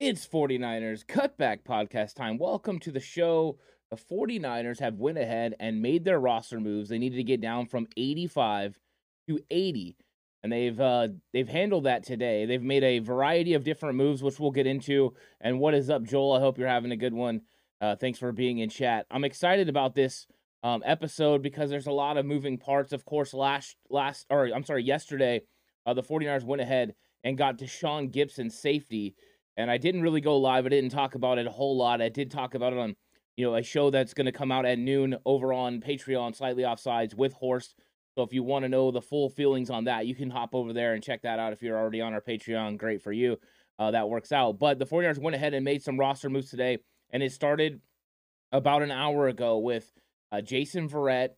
It's 49ers Cutback Podcast time. Welcome to the show. The 49ers have went ahead and made their roster moves. They needed to get down from 85 to 80. And they've uh, they've handled that today. They've made a variety of different moves, which we'll get into. And what is up, Joel? I hope you're having a good one. Uh, thanks for being in chat. I'm excited about this um, episode because there's a lot of moving parts. Of course, last last or I'm sorry, yesterday, uh, the 49ers went ahead and got Tashaun Gibson safety and I didn't really go live. I didn't talk about it a whole lot. I did talk about it on, you know, a show that's going to come out at noon over on Patreon, slightly offsides with Horst. So if you want to know the full feelings on that, you can hop over there and check that out. If you're already on our Patreon, great for you. Uh, that works out. But the 49ers went ahead and made some roster moves today, and it started about an hour ago with uh, Jason Verrett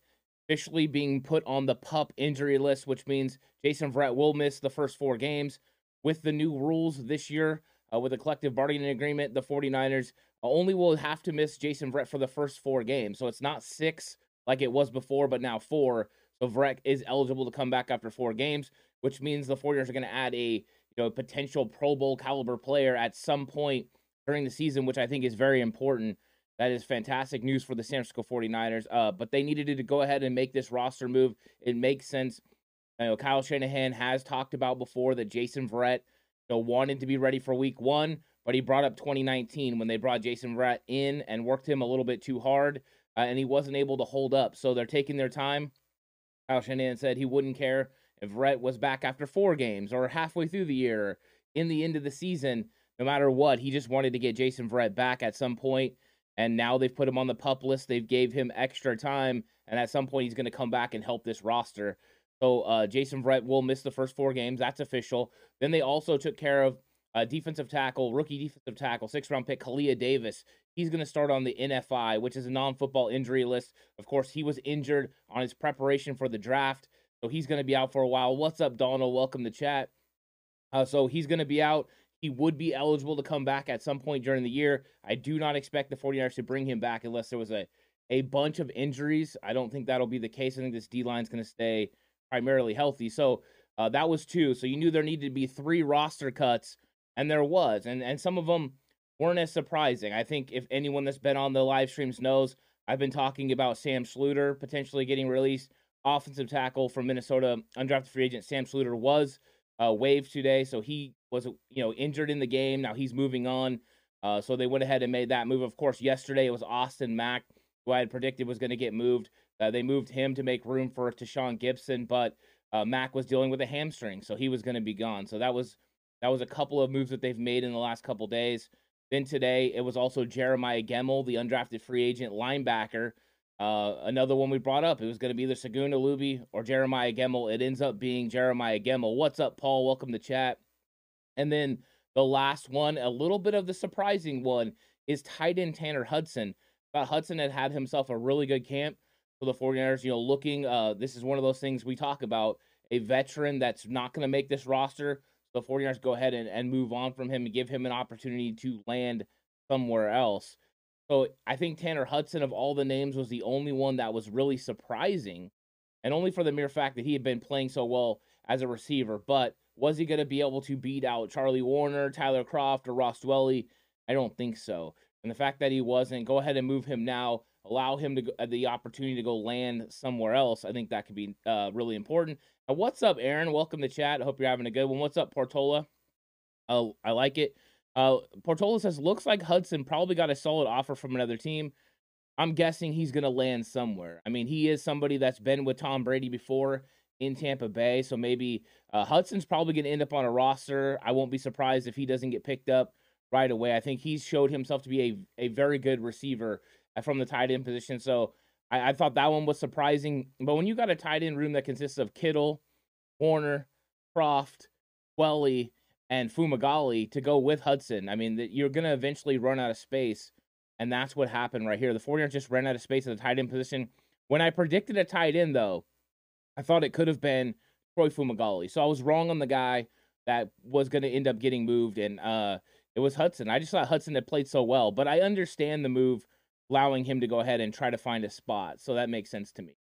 officially being put on the pup injury list, which means Jason Verrett will miss the first four games. With the new rules this year, uh, with a collective bargaining agreement, the 49ers only will have to miss Jason Verrett for the first four games. So it's not six like it was before, but now four. So Verrett is eligible to come back after four games, which means the 49ers are going to add a you know potential Pro Bowl caliber player at some point during the season, which I think is very important. That is fantastic news for the San Francisco 49ers. Uh, but they needed to go ahead and make this roster move. It makes sense. I know Kyle Shanahan has talked about before that Jason Verrett you know, wanted to be ready for week one, but he brought up 2019 when they brought Jason Verrett in and worked him a little bit too hard, uh, and he wasn't able to hold up. So they're taking their time. Kyle Shanahan said he wouldn't care if Verrett was back after four games or halfway through the year, in the end of the season. No matter what, he just wanted to get Jason Verrett back at some point, and now they've put him on the pup list. They've gave him extra time, and at some point he's going to come back and help this roster. So uh, Jason Verrett will miss the first four games. That's official. Then they also took care of uh, defensive tackle, rookie defensive tackle, six round pick, Kalia Davis. He's going to start on the NFI, which is a non football injury list. Of course, he was injured on his preparation for the draft. So he's going to be out for a while. What's up, Donald? Welcome to chat. Uh, so he's going to be out. He would be eligible to come back at some point during the year. I do not expect the 49ers to bring him back unless there was a, a bunch of injuries. I don't think that'll be the case. I think this D line is going to stay primarily healthy. So uh, that was two. So you knew there needed to be three roster cuts, and there was, and and some of them weren't as surprising. I think if anyone that's been on the live streams knows, I've been talking about Sam Schlueter potentially getting released. Offensive tackle from Minnesota, undrafted free agent Sam Schlueter was uh, waived today, so he was you know injured in the game. Now he's moving on. Uh, so they went ahead and made that move. Of course, yesterday it was Austin Mack, who I had predicted was going to get moved. Uh, they moved him to make room for Tashaun Gibson, but uh, Mack was dealing with a hamstring, so he was going to be gone. So that was that was a couple of moves that they've made in the last couple days. Then today it was also Jeremiah Gemmel, the undrafted free agent linebacker. Uh, another one we brought up. It was going to be either Segun Olubi or Jeremiah Gemmel. It ends up being Jeremiah Gemmel. What's up, Paul? Welcome to chat. And then the last one, a little bit of the surprising one, is tight end Tanner Hudson. Thought Hudson had had himself a really good camp for the 49ers. You know, looking, uh, this is one of those things we talk about a veteran that's not going to make this roster. The 49ers go ahead and, and move on from him and give him an opportunity to land somewhere else. So I think Tanner Hudson, of all the names, was the only one that was really surprising, and only for the mere fact that he had been playing so well as a receiver. But was he going to be able to beat out Charlie Woerner, Tyler Kroft, or Ross Dwelley? I don't think so. And the fact that he wasn't, go ahead and move him now allow him to go, uh, the opportunity to go land somewhere else. I think that could be uh, really important. And what's up, Aaron? Welcome to chat. I hope you're having a good one. What's up, Portola? Uh, I like it. Uh, Portola says looks like Hudson probably got a solid offer from another team. I'm guessing he's going to land somewhere. I mean, he is somebody that's been with Tom Brady before in Tampa Bay, so maybe uh, Hudson's probably going to end up on a roster. I won't be surprised if he doesn't get picked up right away. I think he's showed himself to be a, a very good receiver from the tight end position. So I, I thought that one was surprising. But when you got a tight end room that consists of Kittle, Woerner, Kroft, Dwelley, and Fumagalli to go with Hudson, I mean, you're going to eventually run out of space And that's what happened right here. The 49ers just ran out of space at the tight end position. When I predicted a tight end, though, I thought it could have been Troy Fumagalli. So I was wrong on the guy that was going to end up getting moved, and uh, it was Hudson. I just thought Hudson had played so well, but I understand the move allowing him to go ahead and try to find a spot. So that makes sense to me.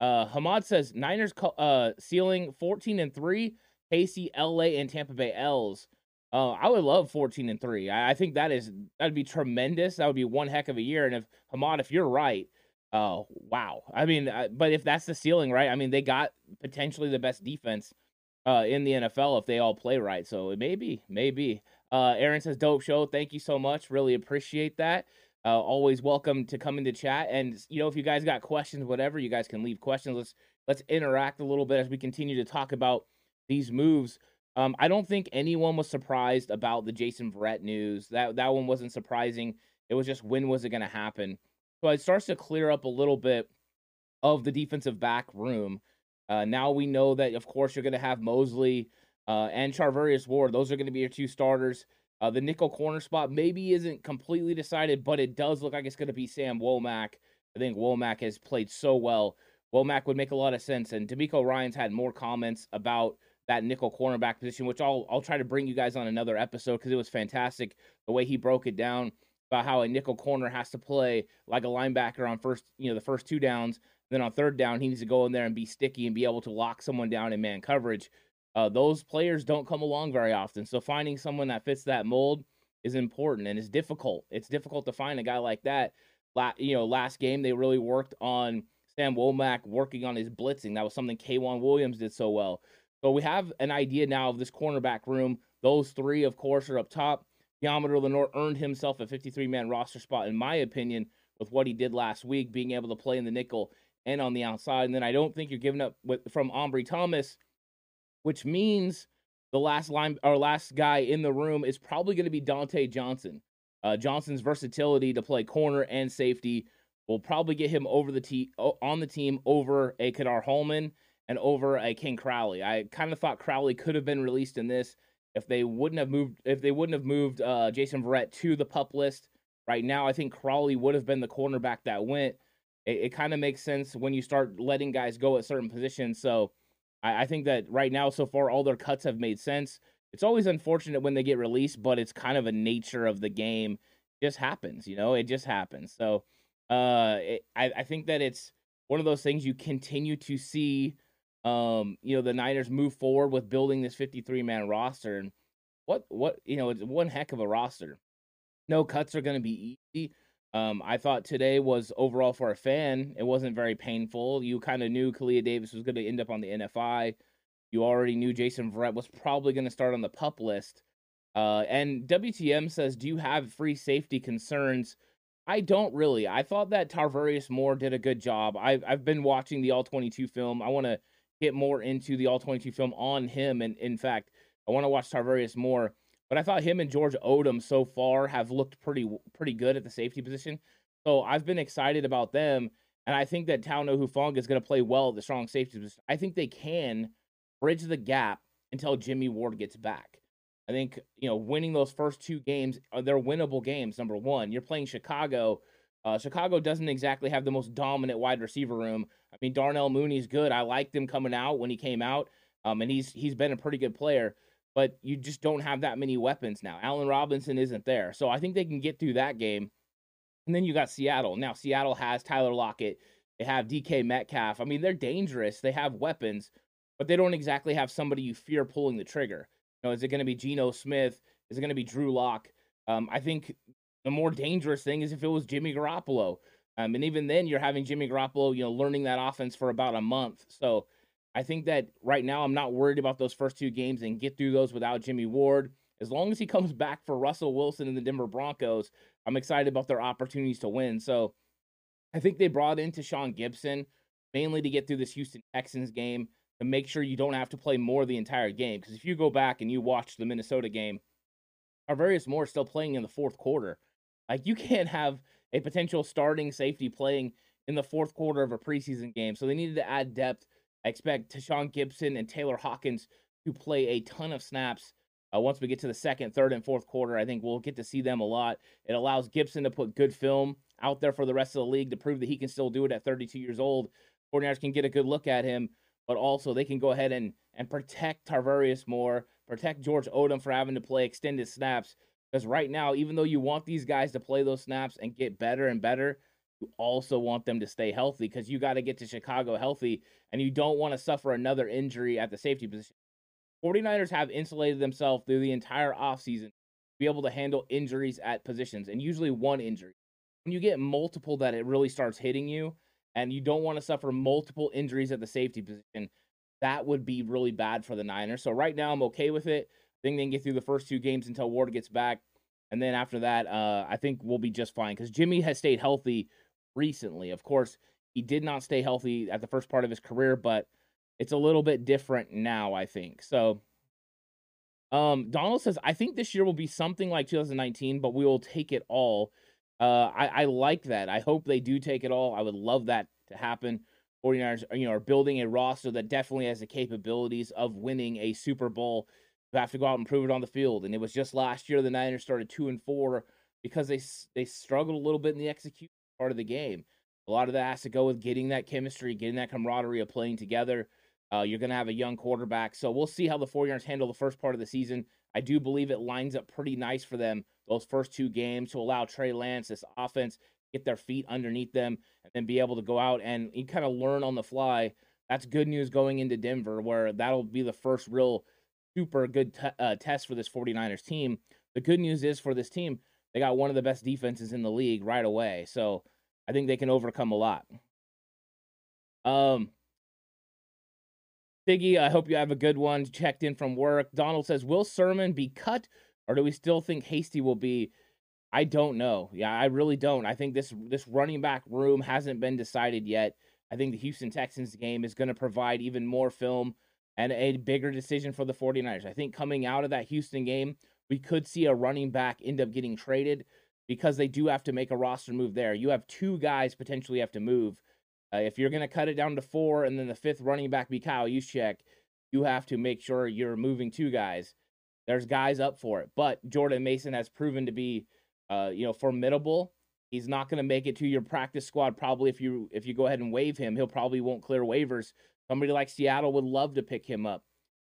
Uh, Hamad says Niners uh, ceiling 14 and 3, KC, LA, and Tampa Bay L's. Uh, I would love 14 and 3. I, I, think that is that'd be tremendous. That would be one heck of a year. And if Hamad, if you're right, oh wow. I mean, uh, but if that's the ceiling, right? I mean, they got potentially the best defense uh, in the NFL if they all play right. So it may be, maybe. Uh, Aaron says, "Dope show. Thank you so much. Really appreciate that." Uh, always welcome to come into chat. And you know, if you guys got questions, whatever, you guys can leave questions. Let's let's interact a little bit as we continue to talk about these moves. Um, I don't think anyone was surprised about the Jason Verrett news. That that one wasn't surprising. It was just when was it going to happen? So it starts to clear up a little bit of the defensive back room. Uh, now we know that, of course, you're going to have Moseley uh, and Charvarius Ward. Those are going to be your two starters. Uh, the nickel corner spot maybe isn't completely decided, but it does look like it's going to be Sam Womack. I think Womack has played so well. Womack would make a lot of sense, and DeMeco Ryans had more comments about that nickel cornerback position, which I'll I'll try to bring you guys on another episode because it was fantastic the way he broke it down about how a nickel corner has to play like a linebacker on first you know the first two downs. Then on third down, he needs to go in there and be sticky and be able to lock someone down in man coverage. Uh, those players don't come along very often. So finding someone that fits that mold is important and it's difficult. It's difficult to find a guy like that. La- you know, last game they really worked on Sam Womack working on his blitzing. That was something K'Waun Williams did so well. So we have an idea now of this cornerback room. Those three, of course, are up top. Deommodore Lenoir earned himself a 53 man roster spot, in my opinion, with what he did last week, being able to play in the nickel and on the outside. And then I don't think you're giving up with, from Ambry Thomas which means the last line or last guy in the room is probably going to be Dontae Johnson. Uh, Johnson's versatility to play corner and safety will probably get him over the te- on the team over a Ka'dar Hollman and over a Ken Crawley. I kind of thought Crawley could have been released in this if they wouldn't have moved if they wouldn't have moved uh, Jason Verrett to the pup list. Right now, I think Crawley would have been the cornerback that went. It, it kind of makes sense when you start letting guys go at certain positions. So I, I think that right now, so far, all their cuts have made sense. It's always unfortunate when they get released, but it's kind of a nature of the game. It just happens, you know. It just happens. So, uh, it, I I think that it's one of those things you continue to see. Um, you know, the Niners move forward with building this 53 man roster, and what what you know, it's one heck of a roster. No cuts are going to be easy. Um, I thought today was overall for a fan, it wasn't very painful. You kind of knew Kalia Davis was going to end up on the NFI. You already knew Jason Verrett was probably going to start on the pup list. Uh, and WTM says, Do you have free safety concerns? I don't really. I thought that Tarvarius Moore did a good job. I've, I've been watching the All 22 film. I want to get more into the All 22 film on him. And in fact, I want to watch Tarvarius Moore. But I thought him and George Odum so far have looked pretty pretty good at the safety position. So I've been excited about them, and I think that Talanoa Hufanga is going to play well at the strong safety position. I think they can bridge the gap until Jimmy Ward gets back. I think you know winning those first two games, uh, they're winnable games. Number one, you're playing Chicago. Uh, Chicago doesn't exactly have the most dominant wide receiver room. I mean, Darnell Mooney's good. I liked him coming out when he came out, um, and he's he's been a pretty good player but you just don't have that many weapons now. Allen Robinson isn't there. So I think they can get through that game. And then you got Seattle. Now, Seattle has Tyler Lockett. They have DK Metcalf. I mean, they're dangerous. They have weapons, but they don't exactly have somebody you fear pulling the trigger. You know, is it going to be Geno Smith? Is it going to be Drew Lock? Um, I think the more dangerous thing is if it was Jimmy Garoppolo. Um, and even then, you're having Jimmy Garoppolo, you know, learning that offense for about a month. So I think that right now I'm not worried about those first two games and get through those without Jimmy Ward. As long as he comes back for Russell Wilson and the Denver Broncos, I'm excited about their opportunities to win. So I think they brought in Tashaun Gibson mainly to get through this Houston Texans game to make sure you don't have to play more the entire game. Because if you go back and you watch the Minnesota game, Tarvarius Moore still playing in the fourth quarter. Like you can't have a potential starting safety playing in the fourth quarter of a preseason game. So they needed to add depth I expect Tashaun Gibson and Taylor Hawkins to play a ton of snaps Uh, once we get to the second, third, and fourth quarter, I think we'll get to see them a lot. It allows Gibson to put good film out there for the rest of the league to prove that he can still do it at 32 years old. 49ers can get a good look at him, but also they can go ahead and, and protect Tarvarius Moore, protect George Odum for having to play extended snaps. Because right now, even though you want these guys to play those snaps and get better and better, also want them to stay healthy because you got to get to Chicago healthy and you don't want to suffer another injury at the safety position. 49ers have insulated themselves through the entire offseason to be able to handle injuries at positions and usually one injury. When you get multiple that it really starts hitting you and you don't want to suffer multiple injuries at the safety position, that would be really bad for the Niners. So right now I'm okay with it. I think they can get through the first two games until Ward gets back. And then after that, uh, I think we'll be just fine because Jimmy has stayed healthy recently. Of course, he did not stay healthy at the first part of his career, but it's a little bit different now, I think. So um Donald says, I think this year will be something like 2019, but we will take it all. Uh I, I like that. I hope they do take it all. I would love that to happen. 49ers you know are building a roster that definitely has the capabilities of winning a Super Bowl. You have to go out and prove it on the field. And it was just last year the Niners started two and four because they they struggled a little bit in the execution part of the game. A lot of that has to go with getting that chemistry, getting that camaraderie of playing together. Uh, you're going to have a young quarterback. So we'll see how the 49ers handle the first part of the season. I do believe it lines up pretty nice for them, those first two games, to allow Trey Lance, this offense, get their feet underneath them, and then be able to go out and you kind of learn on the fly. That's good news going into Denver, where that'll be the first real super good t- uh, test for this 49ers team. The good news is for this team, they got one of the best defenses in the league right away. So I think they can overcome a lot. Um, Figgy, I hope you have a good one. Checked in from work. Donald says, Will Sermon be cut, or do we still think Hasty will be? I don't know. Yeah, I really don't. I think this this running back room hasn't been decided yet. I think the Houston Texans game is going to provide even more film and a bigger decision for the 49ers. I think coming out of that Houston game, we could see a running back end up getting traded because they do have to make a roster move there. You have two guys potentially have to move. Uh, if you're going to cut it down to four and then the fifth running back be Kyle Juszczyk, you have to make sure you're moving two guys. There's guys up for it, but Jordan Mason has proven to be, uh, you know, formidable. He's not going to make it to your practice squad probably if you if you go ahead and waive him. He'll probably won't clear waivers. Somebody like Seattle would love to pick him up.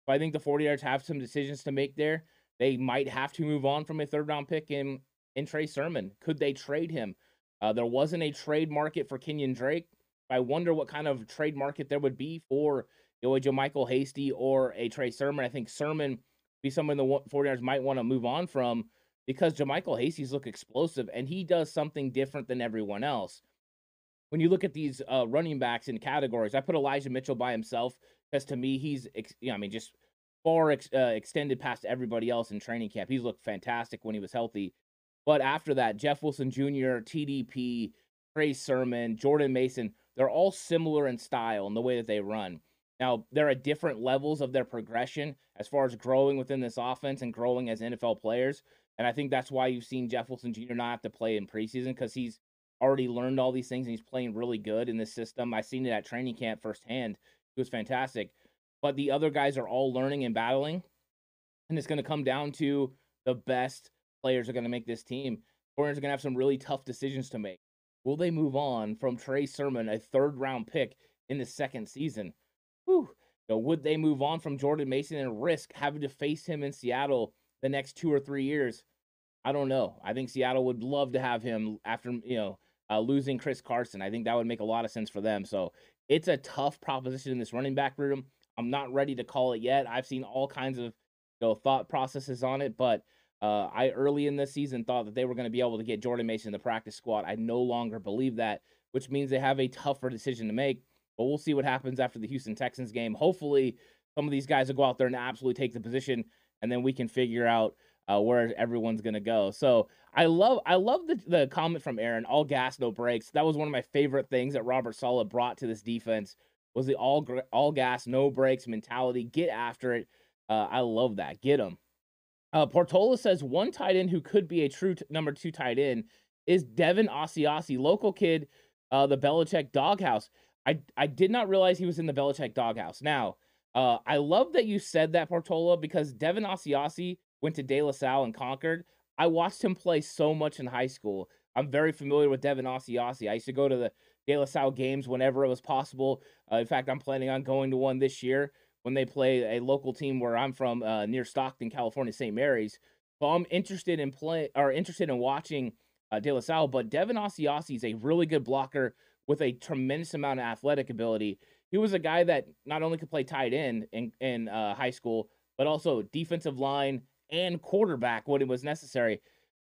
But I think the 49ers have some decisions to make there. They might have to move on from a third round pick in in Trey Sermon. Could they trade him? Uh, there wasn't a trade market for Kenyon Drake. I wonder what kind of trade market there would be for you know, JaMycal Hasty or a Trey Sermon. I think Sermon be someone the 49ers might want to move on from because JaMycal Hasty's look explosive and he does something different than everyone else. When you look at these uh, running backs in categories, I put Elijah Mitchell by himself because to me he's, you know, I mean, just far ex- uh, extended past everybody else in training camp. He's looked fantastic when he was healthy. But after that, Jeff Wilson Jr., TDP, Trey Sermon, Jordan Mason, they're all similar in style and the way that they run. Now, there are different levels of their progression as far as growing within this offense and growing as NFL players. And I think that's why you've seen Jeff Wilson Jr. not have to play in preseason because he's already learned all these things and he's playing really good in this system. I've seen it at training camp firsthand. It was fantastic. But the other guys are all learning and battling. And it's going to come down to the best players are going to make this team. Corners are going to have some really tough decisions to make. Will they move on from Trey Sermon, a third round pick in the second season? Whew. You know, would they move on from Jordan Mason and risk having to face him in Seattle the next two or three years? I don't know. I think Seattle would love to have him after you know uh, losing Chris Carson. I think that would make a lot of sense for them. So it's a tough proposition in this running back room. I'm not ready to call it yet. I've seen all kinds of you know thought processes on it, but uh, I early in this season thought that they were going to be able to get Jordan Mason in the practice squad. I no longer believe that, which means they have a tougher decision to make. But we'll see what happens after the Houston Texans game. Hopefully, some of these guys will go out there and absolutely take the position, and then we can figure out uh, where everyone's going to go. So I love I love the, the comment from Aaron. All gas, no brakes. That was one of my favorite things that Robert Saleh brought to this defense was the all all gas, no brakes mentality. Get after it. Uh, I love that. Get them. Uh, Portola says one tight end who could be a true t- number two tight end is Devin Asiasi, local kid, uh, the Belichick doghouse. I I did not realize he was in the Belichick doghouse. Now, uh, I love that you said that Portola because Devin Asiasi went to De La Salle and Concord. I watched him play so much in high school. I'm very familiar with Devin Asiasi. I used to go to the De La Salle games whenever it was possible. Uh, in fact, I'm planning on going to one this year when they play a local team where I'm from, uh, near Stockton, California, St. Mary's. So I'm interested in play or interested in watching uh, De La Salle. But Devin Asiasi is a really good blocker with a tremendous amount of athletic ability. He was a guy that not only could play tight end in in uh, high school, but also defensive line and quarterback when it was necessary.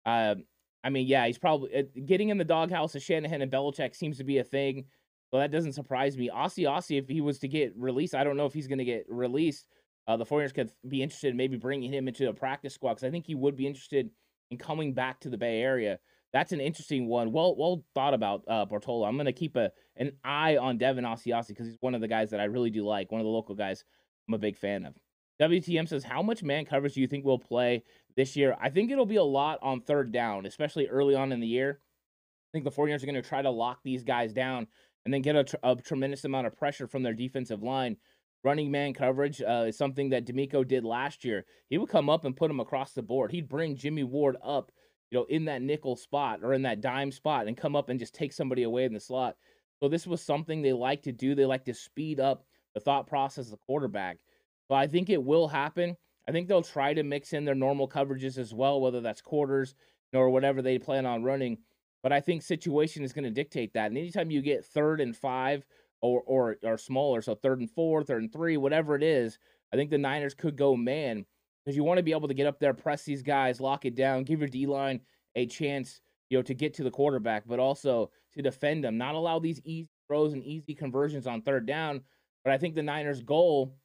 Uh, I mean, yeah, he's probably uh, getting in the doghouse of Shanahan and Belichick seems to be a thing. So that doesn't surprise me. Asiasi, if he was to get released, I don't know if he's going to get released. Uh, the 49ers could be interested in maybe bringing him into a practice squad because I think he would be interested in coming back to the Bay Area. That's an interesting one. Well, well thought about, uh, Bartolo. I'm going to keep a an eye on Devin Asiasi because he's one of the guys that I really do like. One of the local guys I'm a big fan of. WTM says, How much man coverage do you think we'll play this year? I think it'll be a lot on third down, especially early on in the year. I think the 49ers are going to try to lock these guys down and then get a, tr- a, tremendous amount of pressure from their defensive line. Running man coverage uh, is something that DeMeco did last year. He would come up and put him across the board. He'd bring Jimmy Ward up, you know, in that nickel spot or in that dime spot and come up and just take somebody away in the slot. So this was something they like to do. They like to speed up the thought process of the quarterback. So I think it will happen. I think they'll try to mix in their normal coverages as well, whether that's quarters or whatever they plan on running. But I think situation is going to dictate that. And anytime you get third and five or or or smaller, so third and four, third and three, whatever it is, I think the Niners could go man because you want to be able to get up there, press these guys, lock it down, give your D line a chance, you know, to get to the quarterback, but also to defend them, not allow these easy throws and easy conversions on third down. But I think the Niners' goal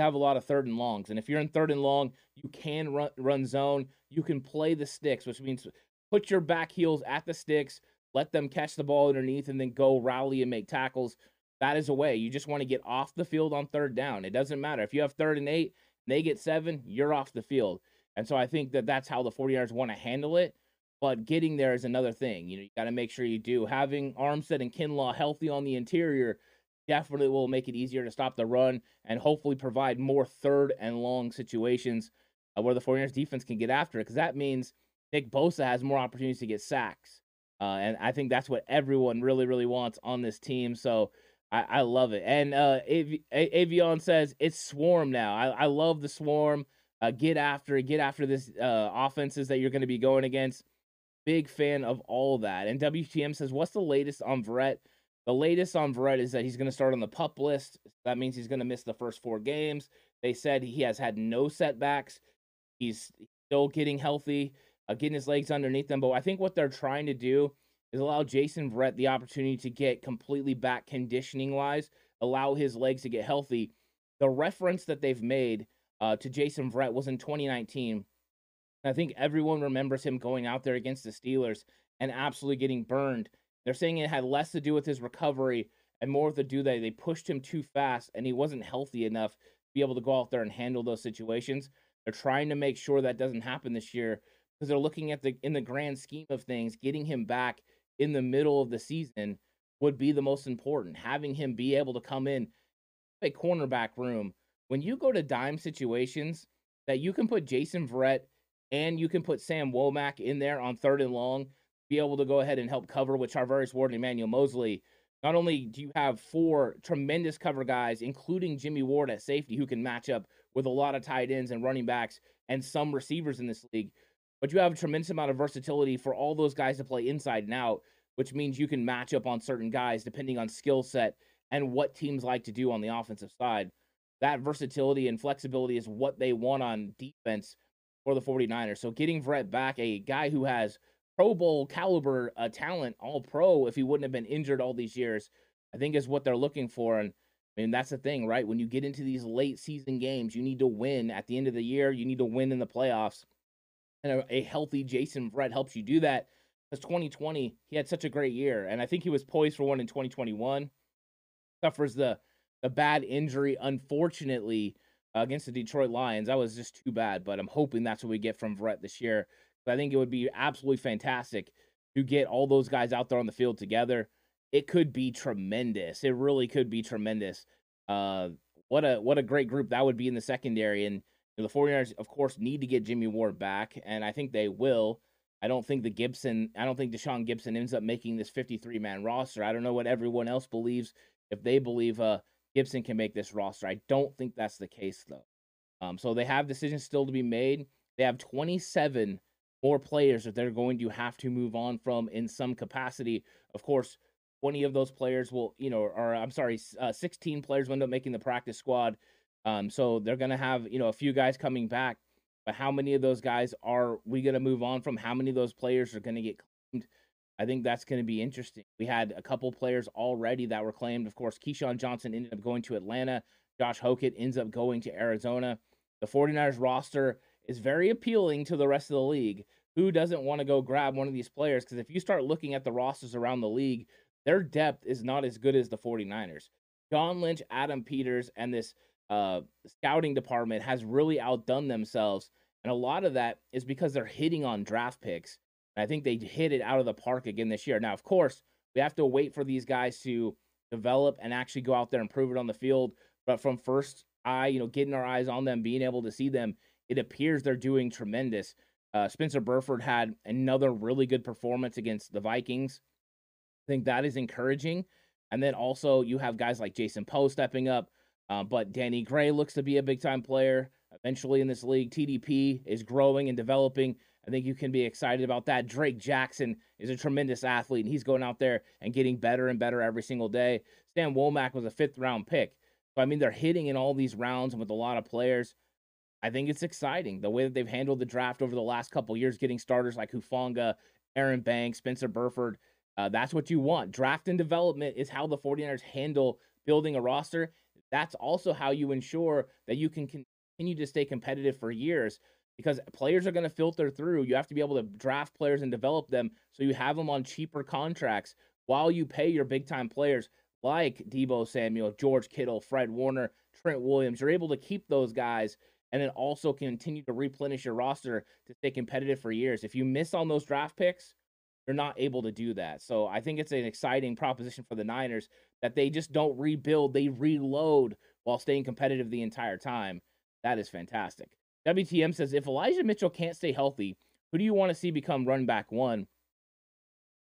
have a lot of third and longs. And if you're in third and long, you can run run zone. You can play the sticks, which means put your back heels at the sticks, let them catch the ball underneath, and then go rally and make tackles. That is a way. You just want to get off the field on third down. It doesn't matter. If you have third and eight, they get seven, you're off the field. And so I think that that's how the 49ers want to handle it. But getting there is another thing. You know, you got to make sure you do. Having Armstead and Kinlaw healthy on the interior definitely will make it easier to stop the run and hopefully provide more third and long situations uh, where the 49ers defense can get after it because that means Nick Bosa has more opportunities to get sacks. Uh, and I think that's what everyone really, really wants on this team. So I, I love it. And uh, Av- Avion says it's swarm now. I, I love the swarm. Uh, get after. Get after this uh, offenses that you're going to be going against. Big fan of all that. And WTM says, what's the latest on Verrett? The latest on Verrett is that he's going to start on the pup list. That means he's going to miss the first four games. They said he has had no setbacks. He's still getting healthy, uh, getting his legs underneath them. But I think what they're trying to do is allow Jason Verrett the opportunity to get completely back conditioning wise, allow his legs to get healthy. The reference that they've made uh, to Jason Verrett was in 2019. I think everyone remembers him going out there against the Steelers and absolutely getting burned they're saying it had less to do with his recovery and more to do that they pushed him too fast and he wasn't healthy enough to be able to go out there and handle those situations. They're trying to make sure that doesn't happen this year because they're looking at the in the grand scheme of things, getting him back in the middle of the season would be the most important. Having him be able to come in a cornerback room when you go to dime situations that you can put Jason Verrett and you can put Sam Womack in there on third and long be able to go ahead and help cover with Charvarius Ward and Emmanuel Moseley. Not only do you have four tremendous cover guys, including Jimmy Ward at safety, who can match up with a lot of tight ends and running backs and some receivers in this league, but you have a tremendous amount of versatility for all those guys to play inside and out, which means you can match up on certain guys depending on skill set and what teams like to do on the offensive side. That versatility and flexibility is what they want on defense for the 49ers. So getting Verrett back, a guy who has Pro Bowl caliber uh, talent, all pro, if he wouldn't have been injured all these years, I think is what they're looking for. And I mean, that's the thing, right? When you get into these late season games, you need to win at the end of the year. You need to win in the playoffs. And a, a healthy Jason Verrett helps you do that. Because 2020, he had such a great year. And I think he was poised for one in 2021. Suffers the, the bad injury, unfortunately, uh, against the Detroit Lions. That was just too bad. But I'm hoping that's what we get from Verrett this year. I think it would be absolutely fantastic to get all those guys out there on the field together. It could be tremendous. It really could be tremendous. Uh, what a what a great group that would be in the secondary. And the 49ers, of course, need to get Jimmy Ward back, and I think they will. I don't think the Gibson, I don't think Tashaun Gibson ends up making this 53 man roster. I don't know what everyone else believes. If they believe uh, Gibson can make this roster, I don't think that's the case, though. Um, so they have decisions still to be made. They have 27 more players that they're going to have to move on from in some capacity. Of course, 20 of those players will, you know, or I'm sorry, uh, 16 players will end up making the practice squad. Um, so they're going to have, you know, a few guys coming back. But how many of those guys are we going to move on from? How many of those players are going to get claimed? I think that's going to be interesting. We had a couple players already that were claimed. Of course, Keyshawn Johnson ended up going to Atlanta. Josh Hokit ends up going to Arizona. The 49ers roster is very appealing to the rest of the league. Who doesn't want to go grab one of these players? Because if you start looking at the rosters around the league, their depth is not as good as the 49ers. John Lynch, Adam Peters, and this uh, scouting department has really outdone themselves. And a lot of that is because they're hitting on draft picks. And I think they hit it out of the park again this year. Now, of course, we have to wait for these guys to develop and actually go out there and prove it on the field. But from first eye, you know, getting our eyes on them, being able to see them, it appears they're doing tremendous. Uh, Spencer Burford had another really good performance against the Vikings. I think that is encouraging. And then also you have guys like Jason Poe stepping up, uh, but Danny Gray looks to be a big time player eventually in this league. TDP is growing and developing. I think you can be excited about that. Drake Jackson is a tremendous athlete, and he's going out there and getting better and better every single day. Sam Womack was a fifth round pick. So, I mean, they're hitting in all these rounds and with a lot of players. I think it's exciting the way that they've handled the draft over the last couple years, getting starters like Hufanga, Aaron Banks, Spencer Burford. Uh, that's what you want. Draft and development is how the 49ers handle building a roster. That's also how you ensure that you can continue to stay competitive for years because players are going to filter through. You have to be able to draft players and develop them so you have them on cheaper contracts while you pay your big time players like Deebo Samuel, George Kittle, Fred Warner, Trent Williams. You're able to keep those guys and then also continue to replenish your roster to stay competitive for years. If you miss on those draft picks, you're not able to do that. So I think it's an exciting proposition for the Niners that they just don't rebuild, they reload while staying competitive the entire time. That is fantastic. WTM says if Elijah Mitchell can't stay healthy, who do you want to see become run back one?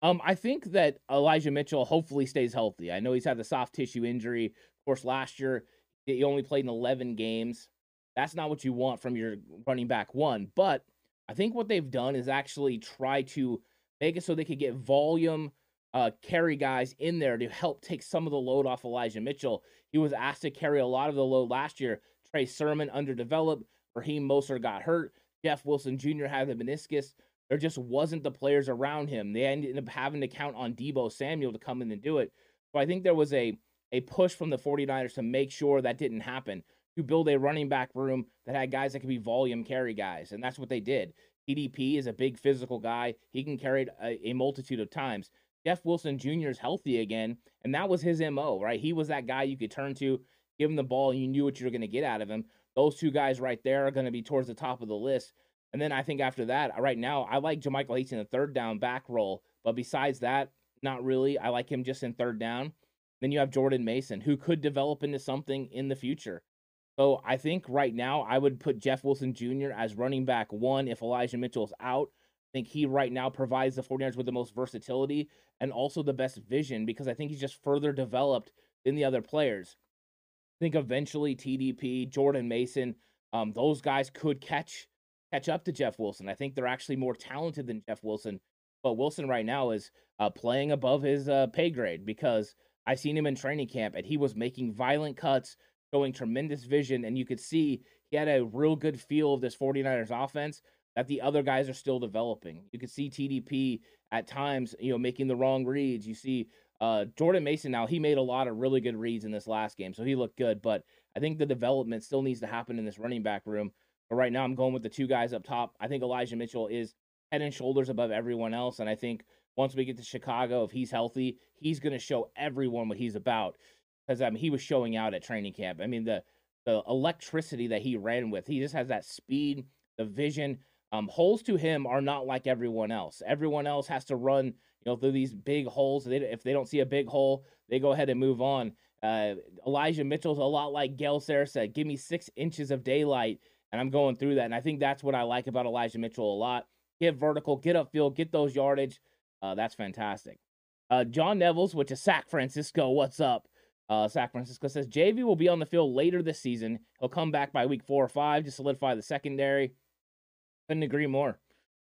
Um, I think that Elijah Mitchell hopefully stays healthy. I know he's had the soft tissue injury. Of course, last year he only played in 11 games. That's not what you want from your running back one. But I think what they've done is actually try to make it so they could get volume uh, carry guys in there to help take some of the load off Elijah Mitchell. He was asked to carry a lot of the load last year. Trey Sermon underdeveloped. Raheem Mostert got hurt. Jeff Wilson Jr. had the meniscus. There just wasn't the players around him. They ended up having to count on Deebo Samuel to come in and do it. So I think there was a a push from the 49ers to make sure that didn't happen to build a running back room that had guys that could be volume carry guys. And that's what they did. TDP is a big physical guy. He can carry it a, a multitude of times. Jeff Wilson Jr. is healthy again, and that was his MO, right? He was that guy you could turn to, give him the ball, and you knew what you were going to get out of him. Those two guys right there are going to be towards the top of the list. And then I think after that, uh, right now, I like JaMycal Hasty in the third down back roll. But besides that, not really. I like him just in third down. Then you have Jordan Mason, who could develop into something in the future. So I think right now I would put Jeff Wilson Jr. as running back one if Elijah Mitchell is out. I think he right now provides the 49ers with the most versatility and also the best vision because I think he's just further developed than the other players. I think eventually TDP, Jordan Mason, um, those guys could catch catch up to Jeff Wilson. I think they're actually more talented than Jeff Wilson. But Wilson right now is uh, playing above his uh, pay grade because I've seen him in training camp and he was making violent cuts showing tremendous vision, and you could see he had a real good feel of this 49ers offense that the other guys are still developing. You could see TDP at times, you know, making the wrong reads. You see uh, Jordan Mason now, he made a lot of really good reads in this last game, so he looked good, but I think the development still needs to happen in this running back room. But right now, I'm going with the two guys up top. I think Elijah Mitchell is head and shoulders above everyone else, and I think once we get to Chicago, if he's healthy, he's going to show everyone what he's about because mean he was showing out at training camp. I mean the the electricity that he ran with, he just has that speed, the vision. Um, holes to him are not like everyone else. Everyone else has to run, you know, through these big holes. They, if they don't see a big hole, they go ahead and move on. Uh, Elijah Mitchell's a lot like Gale Sayers said, "Give me six inches of daylight, And I'm going through that. And I think that's what I like about Elijah Mitchell a lot. Get vertical, get upfield, get those yardage. Uh, that's fantastic. Uh, John Neville's, which is Sac Francisco. What's up? Uh, Francisco says JV will be on the field later this season. He'll come back by week four or five to solidify the secondary. Couldn't agree more.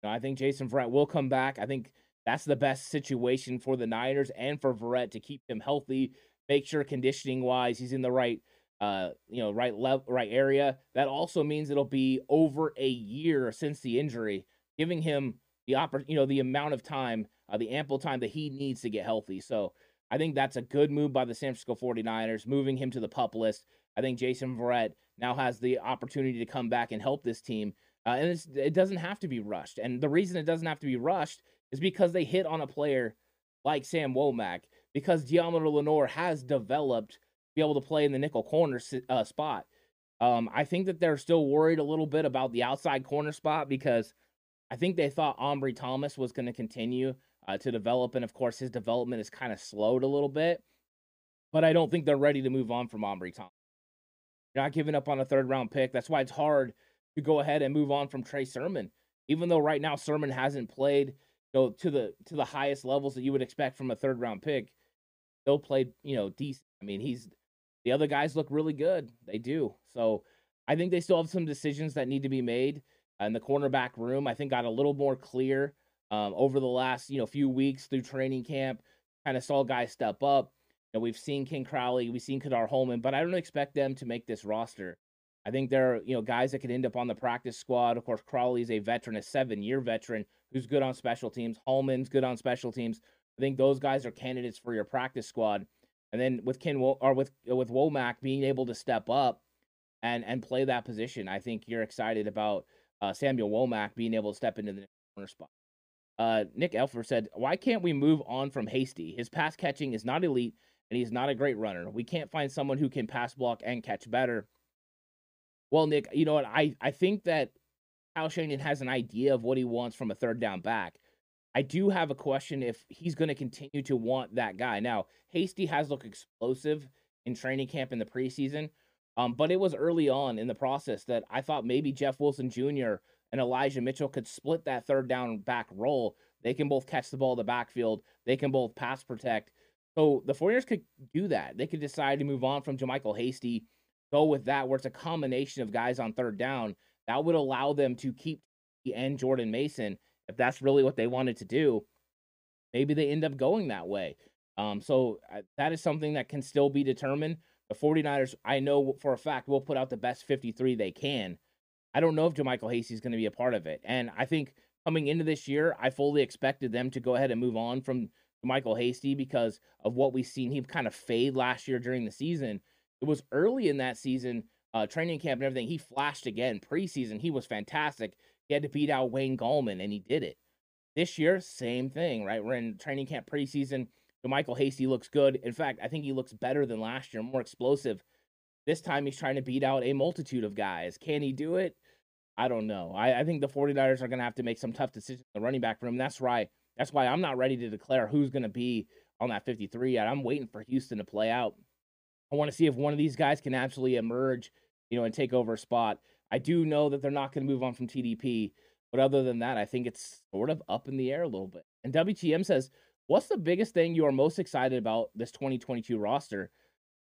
You know, I think Jason Verrett will come back. I think that's the best situation for the Niners and for Verrett to keep him healthy, make sure conditioning wise he's in the right uh, you know, right level, right area. That also means it'll be over a year since the injury, giving him the oppor- you know, the amount of time, uh, the ample time that he needs to get healthy. So I think that's a good move by the San Francisco 49ers, moving him to the pup list. I think Jason Verrett now has the opportunity to come back and help this team. Uh, and it doesn't have to be rushed. And the reason it doesn't have to be rushed is because they hit on a player like Sam Womack, because Deommodore Lenoir has developed to – be able to play in the nickel corner uh, spot. Um, I think that they're still worried a little bit about the outside corner spot because I think they thought Ambry Thomas was going to continue uh, to develop, and of course his development is kind of slowed a little bit. But I don't think they're ready to move on from Ambry Thomas. You're not giving up on a third round pick. That's why it's hard to go ahead and move on from Trey Sermon, even though right now Sermon hasn't played you know, to the to the highest levels that you would expect from a third round pick. Still played, you know, decent. I mean, he's the other guys look really good. They do. So I think they still have some decisions that need to be made. And the cornerback room, I think, got a little more clear um, over the last you know few weeks through training camp. Kind of saw guys step up. You know, we've seen Ken Crawley, we've seen Ka'dar Hollman, but I don't expect them to make this roster. I think there are you know guys that could end up on the practice squad. Of course, Crawley's a veteran, a seven-year veteran who's good on special teams. Hollman's good on special teams. I think those guys are candidates for your practice squad. And then with Ken or with with Womack being able to step up and and play that position, I think you're excited about uh, Samuel Womack being able to step into the corner spot. Uh, Nick Elfer said, "Why can't we move on from Hasty? His pass catching is not elite, and he's not a great runner. We can't find someone who can pass block and catch better." Well, Nick, you know what? I I think that Kyle Shanahan has an idea of what he wants from a third down back. I do have a question if he's going to continue to want that guy. Now, Hasty has looked explosive in training camp in the preseason, um, but it was early on in the process that I thought maybe Jeff Wilson Jr. and Elijah Mitchell could split that third down back role. They can both catch the ball in the backfield, they can both pass protect. So the 49ers could do that. They could decide to move on from JaMycal Hasty, go with that, where it's a combination of guys on third down. That would allow them to keep and Jordan Mason if that's really what they wanted to do, maybe they end up going that way. Um, so uh, that is something that can still be determined. The 49ers, I know for a fact, will put out the best 53 they can. I don't know if JaMycal Hasty is going to be a part of it. And I think coming into this year, I fully expected them to go ahead and move on from Michael Hasty because of what we've seen. He kind of fade last year during the season. It was early in that season, uh, training camp and everything. He flashed again preseason. He was fantastic. He had to beat out Wayne Gallman, and he did it. This year, same thing, right? We're in training camp preseason. Michael Hasty looks good. In fact, I think he looks better than last year, more explosive. This time he's trying to beat out a multitude of guys. Can he do it? I don't know. I, I think the 49ers are going to have to make some tough decisions in the running back room. That's right. That's why I'm not ready to declare who's going to be on that 53 yet. I'm waiting for Houston to play out. I want to see if one of these guys can actually emerge, you know, and take over a spot. I do know that they're not going to move on from TDP, but other than that, I think it's sort of up in the air a little bit. And WTM says, What's the biggest thing you are most excited about this 2022 roster?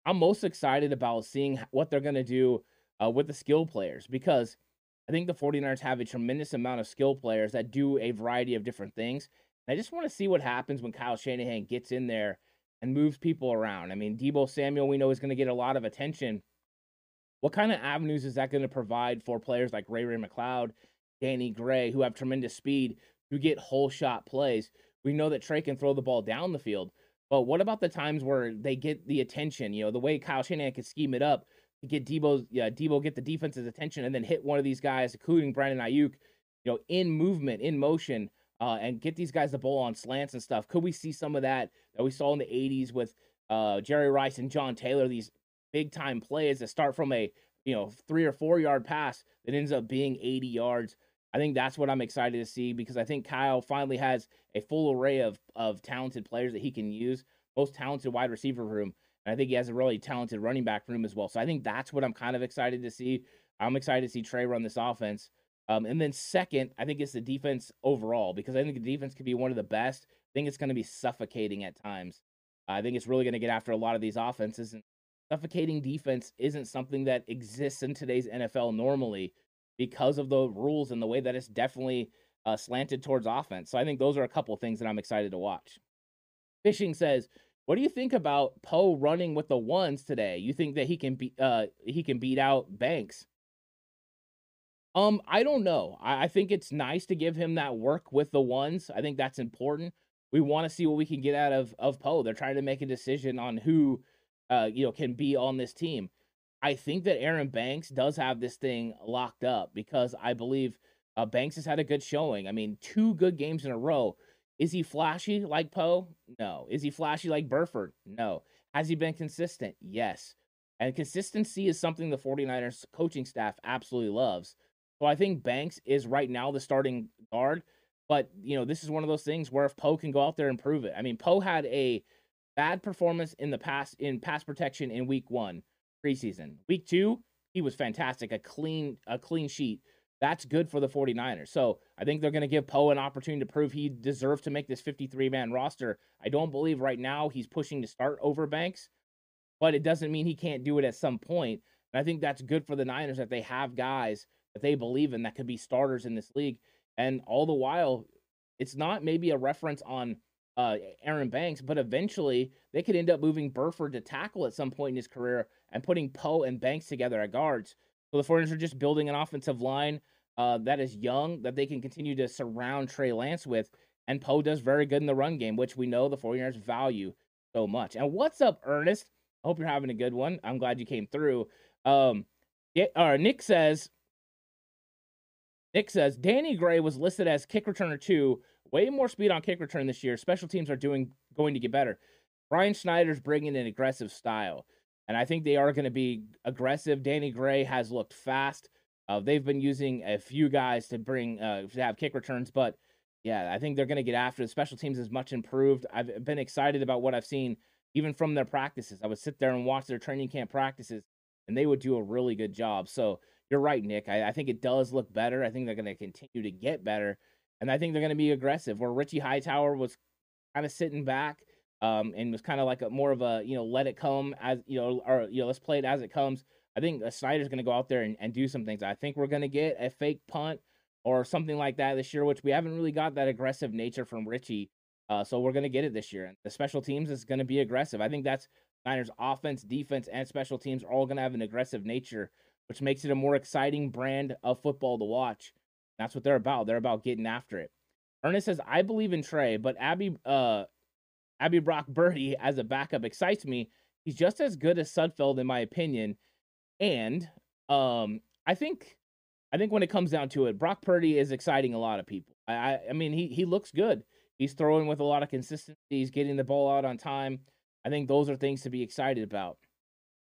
I'm most excited about seeing what they're going to do uh, with the skill players because I think the 49ers have a tremendous amount of skill players that do a variety of different things. And I just want to see what happens when Kyle Shanahan gets in there and moves people around. I mean, Deebo Samuel, we know, is going to get a lot of attention what kind of avenues is that going to provide for players like Ray Ray McCloud, Danny Gray, who have tremendous speed, who get whole shot plays? We know that Trey can throw the ball down the field, but what about the times where they get the attention? You know, the way Kyle Shanahan can scheme it up to get Deebo, yeah, Deebo get the defense's attention and then hit one of these guys, including Brandon Aiyuk, you know, in movement, in motion, uh, and get these guys the ball on slants and stuff. Could we see some of that that we saw in the 80s with uh, Jerry Rice and John Taylor, these big time plays that start from a you know three or four yard pass that ends up being 80 yards. I think that's what I'm excited to see because I think Kyle finally has a full array of of talented players that he can use, most talented wide receiver room, and I think he has a really talented running back room as well. So I think that's what I'm kind of excited to see. I'm excited to see Trey run this offense. Um, and then second, I think it's the defense overall because I think the defense could be one of the best. I think it's going to be suffocating at times. I think it's really going to get after a lot of these offenses. And suffocating defense isn't something that exists in today's NFL normally because of the rules and the way that it's definitely uh, slanted towards offense. So I think those are a couple things that I'm excited to watch. Fishing says, "What do you think about Poe running with the ones today? You think that he can beat uh, he can beat out Banks?" Um, I don't know. I, I think it's nice to give him that work with the ones. I think that's important. We want to see what we can get out of of Poe. They're trying to make a decision on who, uh, you know, can be on this team. I think that Aaron Banks does have this thing locked up because I believe uh, Banks has had a good showing. I mean, two good games in a row. Is he flashy like Poe? No. Is he flashy like Burford? No. Has he been consistent? Yes. And consistency is something the 49ers coaching staff absolutely loves. So I think Banks is right now the starting guard. But, you know, this is one of those things where if Poe can go out there and prove it. I mean, Poe had a bad performance in the past in pass protection in week one preseason. Week two, he was fantastic. A clean, a clean sheet. That's good for the 49ers. So I think they're going to give Poe an opportunity to prove he deserves to make this 53 man roster. I don't believe right now he's pushing to start over Banks, but it doesn't mean he can't do it at some point. And I think that's good for the Niners that they have guys that they believe in that could be starters in this league. And all the while, it's not maybe a reference on uh, Aaron Banks, but eventually they could end up moving Burford to tackle at some point in his career and putting Poe and Banks together at guards. So the 49ers are just building an offensive line uh, that is young that they can continue to surround Trey Lance with. And Poe does very good in the run game, which we know the 49ers value so much. And what's up, Ernest? I hope you're having a good one. I'm glad you came through. Um, it, uh, Nick says, Nick says Danny Gray was listed as kick returner two. Way more speed on kick return this year. Special teams are doing going to get better. Brian Schneider's bringing an aggressive style, and I think they are going to be aggressive. Danny Gray has looked fast. Uh, they've been using a few guys to bring uh, to have kick returns, but yeah, I think they're going to get after the special teams is much improved. I've been excited about what I've seen even from their practices. I would sit there and watch their training camp practices, and they would do a really good job. So you're right, Nick. I, I think it does look better. I think they're going to continue to get better, and I think they're going to be aggressive. Where Richie Hightower was kind of sitting back um, and was kind of like a more of a you know let it come as you know or you know let's play it as it comes. I think Schneider's going to go out there and, and do some things. I think we're going to get a fake punt or something like that this year, which we haven't really got that aggressive nature from Richie. Uh, so we're going to get it this year. And the special teams is going to be aggressive. I think that's Niners offense, defense, and special teams are all going to have an aggressive nature, which makes it a more exciting brand of football to watch. That's what they're about. They're about getting after it. Ernest says, I believe in Trey, but Abby uh Abby Brock Purdy as a backup excites me. He's just as good as Sudfeld, in my opinion. And um, I think I think when it comes down to it, Brock Purdy is exciting a lot of people. I, I, mean, he he looks good. He's throwing with a lot of consistency. He's getting the ball out on time. I think those are things to be excited about.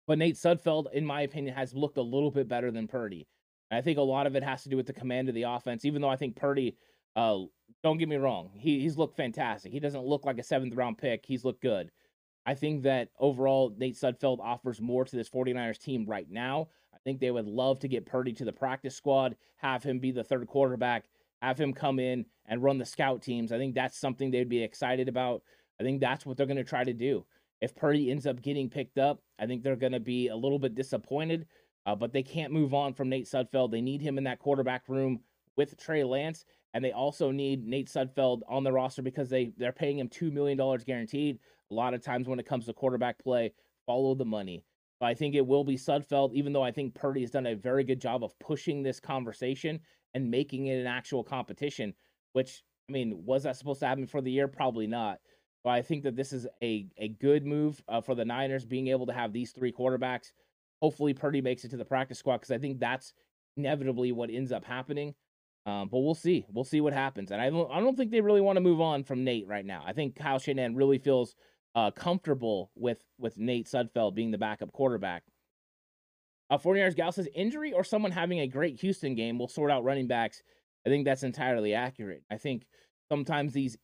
But Nate Sudfeld, in my opinion, has looked a little bit better than Purdy. I think a lot of it has to do with the command of the offense. Even though I think Purdy, uh, don't get me wrong, he, he's looked fantastic. He doesn't look like a seventh round pick. He's looked good. I think that overall, Nate Sudfeld offers more to this 49ers team right now. I think they would love to get Purdy to the practice squad, have him be the third quarterback, have him come in and run the scout teams. I think that's something they'd be excited about. I think that's what they're going to try to do. If Purdy ends up getting picked up, I think they're going to be a little bit disappointed, uh, but they can't move on from Nate Sudfeld. They need him in that quarterback room with Trey Lance, and they also need Nate Sudfeld on the roster because they, they're paying him $2 million guaranteed. A lot of times when it comes to quarterback play, follow the money. But I think it will be Sudfeld, even though I think Purdy has done a very good job of pushing this conversation and making it an actual competition, which, I mean, was that supposed to happen for the year? Probably not. But I think that this is a, a good move uh, for the Niners being able to have these three quarterbacks. Hopefully, Purdy makes it to the practice squad because I think that's inevitably what ends up happening. Um, but we'll see. We'll see what happens. And I don't, I don't think they really want to move on from Nate right now. I think Kyle Shanahan really feels uh, comfortable with with Nate Sudfeld being the backup quarterback. Uh, 49ers Gal says injury or someone having a great Houston game will sort out running backs. I think that's entirely accurate. I think sometimes these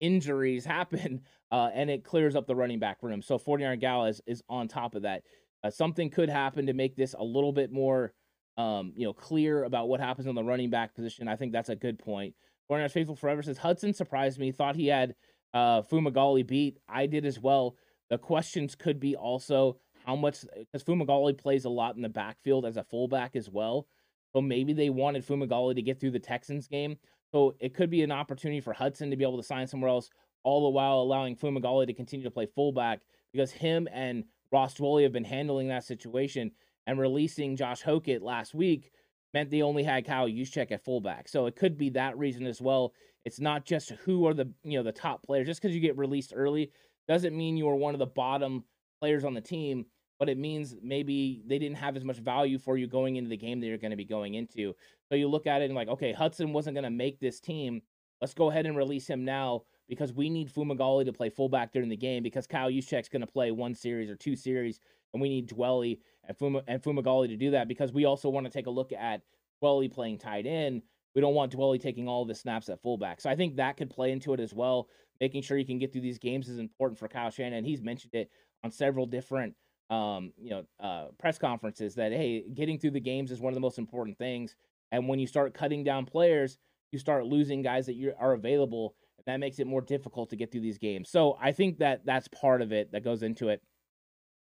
injuries happen uh, and it clears up the running back room. So 49er Gal is, is on top of that. Uh, something could happen to make this a little bit more um, you know, clear about what happens on the running back position. I think that's a good point. 49ers Faithful Forever says Hudson surprised me. Thought he had uh, Fumagalli beat. I did as well. The questions could be also how much because Fumagalli plays a lot in the backfield as a fullback as well. So maybe they wanted Fumagalli to get through the Texans game. So it could be an opportunity for Hudson to be able to sign somewhere else, all the while allowing Fumagalli to continue to play fullback because him and Ross Dwelley have been handling that situation and releasing Josh Hokit last week meant they only had Kyle Juszczyk at fullback. So it could be that reason as well. It's not just who are the you know the top players. Just because you get released early doesn't mean you are one of the bottom players on the team, but it means maybe they didn't have as much value for you going into the game that you're going to be going into. So you look at it and like, okay, Hudson wasn't going to make this team. Let's go ahead and release him now because we need Fumagalli to play fullback during the game because Kyle Juszczyk's going to play one series or two series, and we need Dwelley and, Fuma, and Fumagalli to do that because we also want to take a look at Dwelley playing tight end. We don't want Dwelley taking all the snaps at fullback. So I think that could play into it as well. Making sure you can get through these games is important for Kyle Shanahan. He's mentioned it on several different um, you know, uh, press conferences that hey, getting through the games is one of the most important things. And when you start cutting down players, you start losing guys that you are available, and that makes it more difficult to get through these games. So I think that that's part of it that goes into it.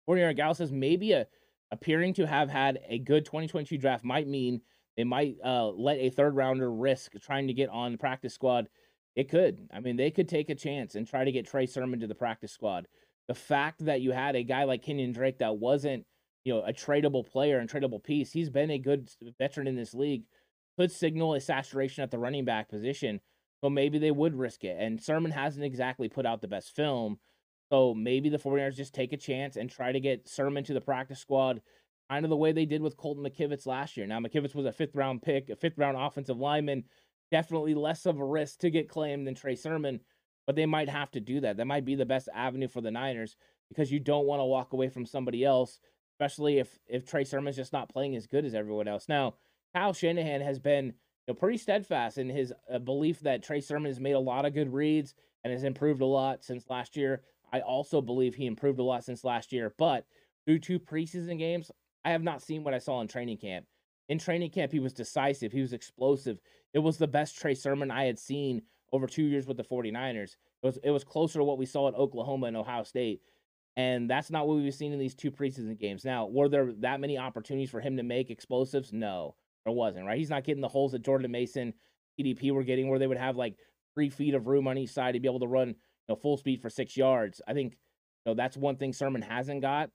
49 Gal says maybe a appearing to have had a good 2022 draft might mean they might uh, let a third rounder risk trying to get on the practice squad. It could. I mean, they could take a chance and try to get Trey Sermon to the practice squad. The fact that you had a guy like Kenyan Drake that wasn't, you know, a tradable player and tradable piece, he's been a good veteran in this league, could signal a saturation at the running back position. So maybe they would risk it. And Sermon hasn't exactly put out the best film. So maybe the 49ers just take a chance and try to get Sermon to the practice squad kind of the way they did with Colton McKivitz last year. Now, McKivitz was a fifth round pick, a fifth round offensive lineman, definitely less of a risk to get claimed than Trey Sermon, but they might have to do that. That might be the best avenue for the Niners because you don't want to walk away from somebody else, especially if if Trey Sermon's just not playing as good as everyone else. Now, Kyle Shanahan has been you know, pretty steadfast in his uh, belief that Trey Sermon has made a lot of good reads and has improved a lot since last year. I also believe he improved a lot since last year, but through two preseason games, I have not seen what I saw in training camp. In training camp, he was decisive, he was explosive. It was the best Trey Sermon I had seen over two years with the 49ers. It was, it was closer to what we saw at Oklahoma and Ohio State. And that's not what we've seen in these two preseason games. Now, were there that many opportunities for him to make explosives? No, there wasn't, right? He's not getting the holes that Jordan Mason, TDP were getting where they would have like three feet of room on each side to be able to run know, full speed for six yards. I think you know, that's one thing Sermon hasn't got.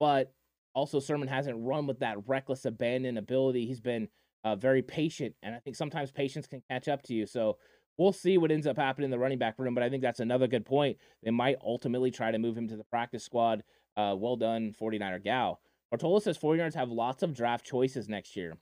But also, Sermon hasn't run with that reckless abandon ability. He's been uh, very patient, and I think sometimes patience can catch up to you. So we'll see what ends up happening in the running back room. But I think that's another good point. They might ultimately try to move him to the practice squad. Uh, well done, 49er Gal. Bartola says 49ers have lots of draft choices next year.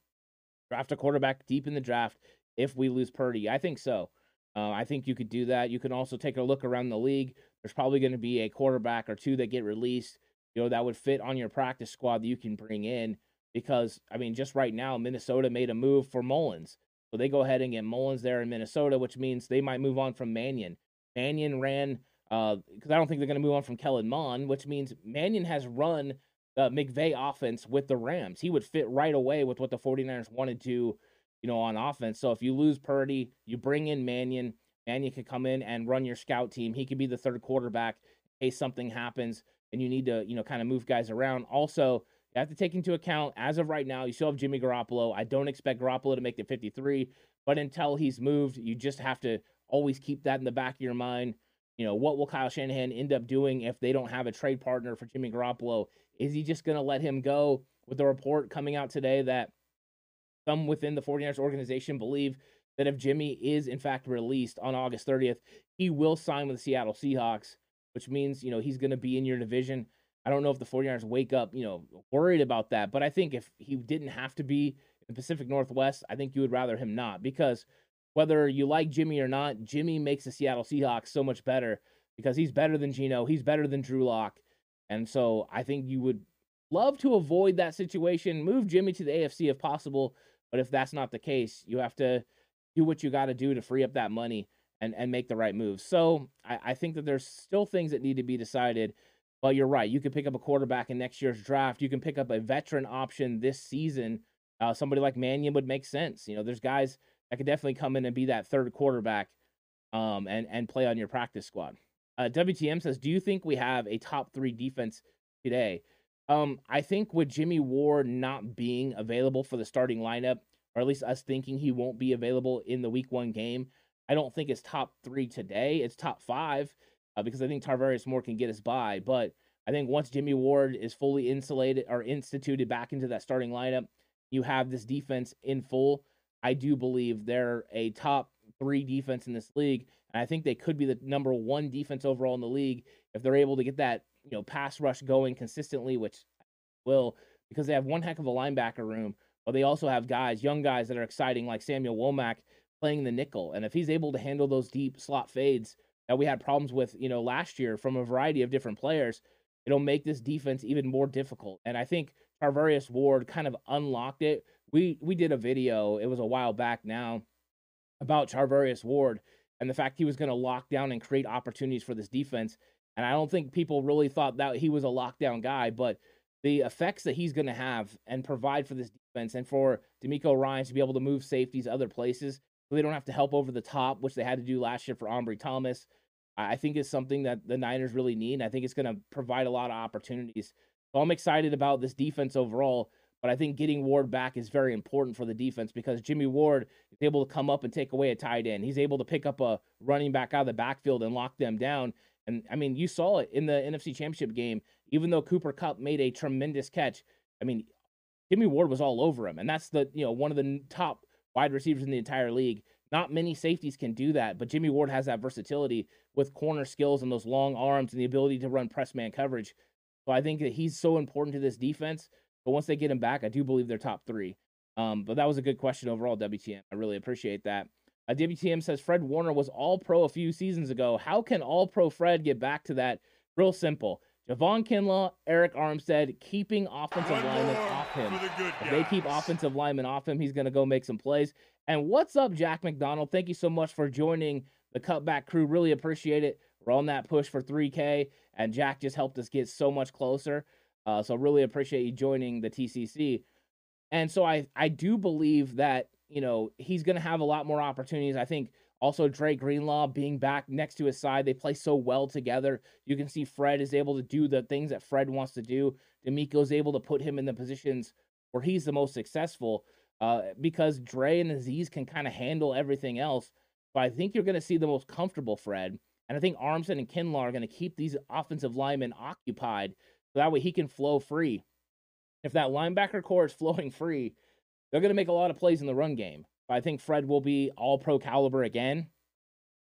Draft a quarterback deep in the draft if we lose Purdy. I think so. Uh, I think you could do that. You can also take a look around the league. There's probably going to be a quarterback or two that get released you know, that would fit on your practice squad that you can bring in. Because, I mean, just right now, Minnesota made a move for Mullens. So they go ahead and get Mullens there in Minnesota, which means they might move on from Mannion. Mannion ran, because uh, I don't think they're going to move on from Kellen Mond, which means Mannion has run the McVay offense with the Rams. He would fit right away with what the 49ers wanted to, you know, on offense. So if you lose Purdy, you bring in Mannion. Mannion could come in and run your scout team. He could be the third quarterback in case something happens and you need to, you know, kind of move guys around. Also, you have to take into account as of right now, you still have Jimmy Garoppolo. I don't expect Garoppolo to make the 53, but until he's moved, you just have to always keep that in the back of your mind. You know, what will Kyle Shanahan end up doing if they don't have a trade partner for Jimmy Garoppolo? Is he just going to let him go with the report coming out today that some within the 49ers organization believe that if Jimmy is in fact released on August 30th, he will sign with the Seattle Seahawks which means, you know, he's going to be in your division. I don't know if the 49ers wake up, you know, worried about that, but I think if he didn't have to be in the Pacific Northwest, I think you would rather him not because whether you like Jimmy or not, Jimmy makes the Seattle Seahawks so much better because he's better than Geno, he's better than Drew Lock. And so I think you would love to avoid that situation, move Jimmy to the AFC if possible, but if that's not the case, you have to do what you got to do to free up that money and, and make the right moves. So I, I think that there's still things that need to be decided. But you're right. You can pick up a quarterback in next year's draft. You can pick up a veteran option this season Uh, somebody like Mannion would make sense. You know, there's guys that could definitely come in and be that third quarterback um, and, and play on your practice squad. Uh, WTM says, Do you think we have a top three defense today? Um, I think with Jimmy Ward not being available for the starting lineup, or at least us thinking he won't be available in the week one game, I don't think it's top three today. It's top five uh, because I think Tarvarius Moore can get us by. But I think once Jimmy Ward is fully insulated or instituted back into that starting lineup, you have this defense in full. I do believe they're a top three defense in this league. And I think they could be the number one defense overall in the league if they're able to get that, you know, pass rush going consistently, which will, because they have one heck of a linebacker room, but they also have guys, young guys that are exciting, like Samuel Womack playing the nickel. And if he's able to handle those deep slot fades that we had problems with, you know, last year from a variety of different players, it'll make this defense even more difficult. And I think Tarvarius Ward kind of unlocked it. We we did a video, it was a while back now, about Charvarius Ward and the fact he was going to lock down and create opportunities for this defense. And I don't think people really thought that he was a lockdown guy, but the effects that he's going to have and provide for this defense and for DeMeco Ryan to be able to move safeties other places so they don't have to help over the top, which they had to do last year for Ambry Thomas, I think is something that the Niners really need. I think it's going to provide a lot of opportunities. So I'm excited about this defense overall. But I think getting Ward back is very important for the defense because Jimmy Ward is able to come up and take away a tight end. He's able to pick up a running back out of the backfield and lock them down. And I mean, you saw it in the NFC Championship game. Even though Cooper Kupp made a tremendous catch, I mean, Jimmy Ward was all over him, and that's the you know one of the top wide receivers in the entire league. Not many safeties can do that, but Jimmy Ward has that versatility with corner skills and those long arms and the ability to run press man coverage. So I think that he's so important to this defense. But once they get him back, I do believe they're top three. Um, but that was a good question overall, WTN. I really appreciate that. Uh, WTM says Fred Warner was all pro a few seasons ago. How can all pro Fred get back to that? Real simple. Javon Kinlaw, Arik Armstead, keeping offensive linemen off him. If they keep offensive linemen off him, he's going to go make some plays. And what's up, Jack McDonald? Thank you so much for joining the cutback crew. Really appreciate it. We're on that push for 3K, and Jack just helped us get so much closer. Uh, so really appreciate you joining the TCC. And so I I do believe that you know he's going to have a lot more opportunities. I think also Dre Greenlaw being back next to his side, they play so well together. You can see Fred is able to do the things that Fred wants to do. DeMeco is able to put him in the positions where he's the most successful uh, because Dre and Azeez can kind of handle everything else. But I think you're going to see the most comfortable Fred. And I think Armstead and Kinlaw are going to keep these offensive linemen occupied so that way he can flow free. If that linebacker corps is flowing free, they're going to make a lot of plays in the run game. But I think Fred will be all pro caliber again.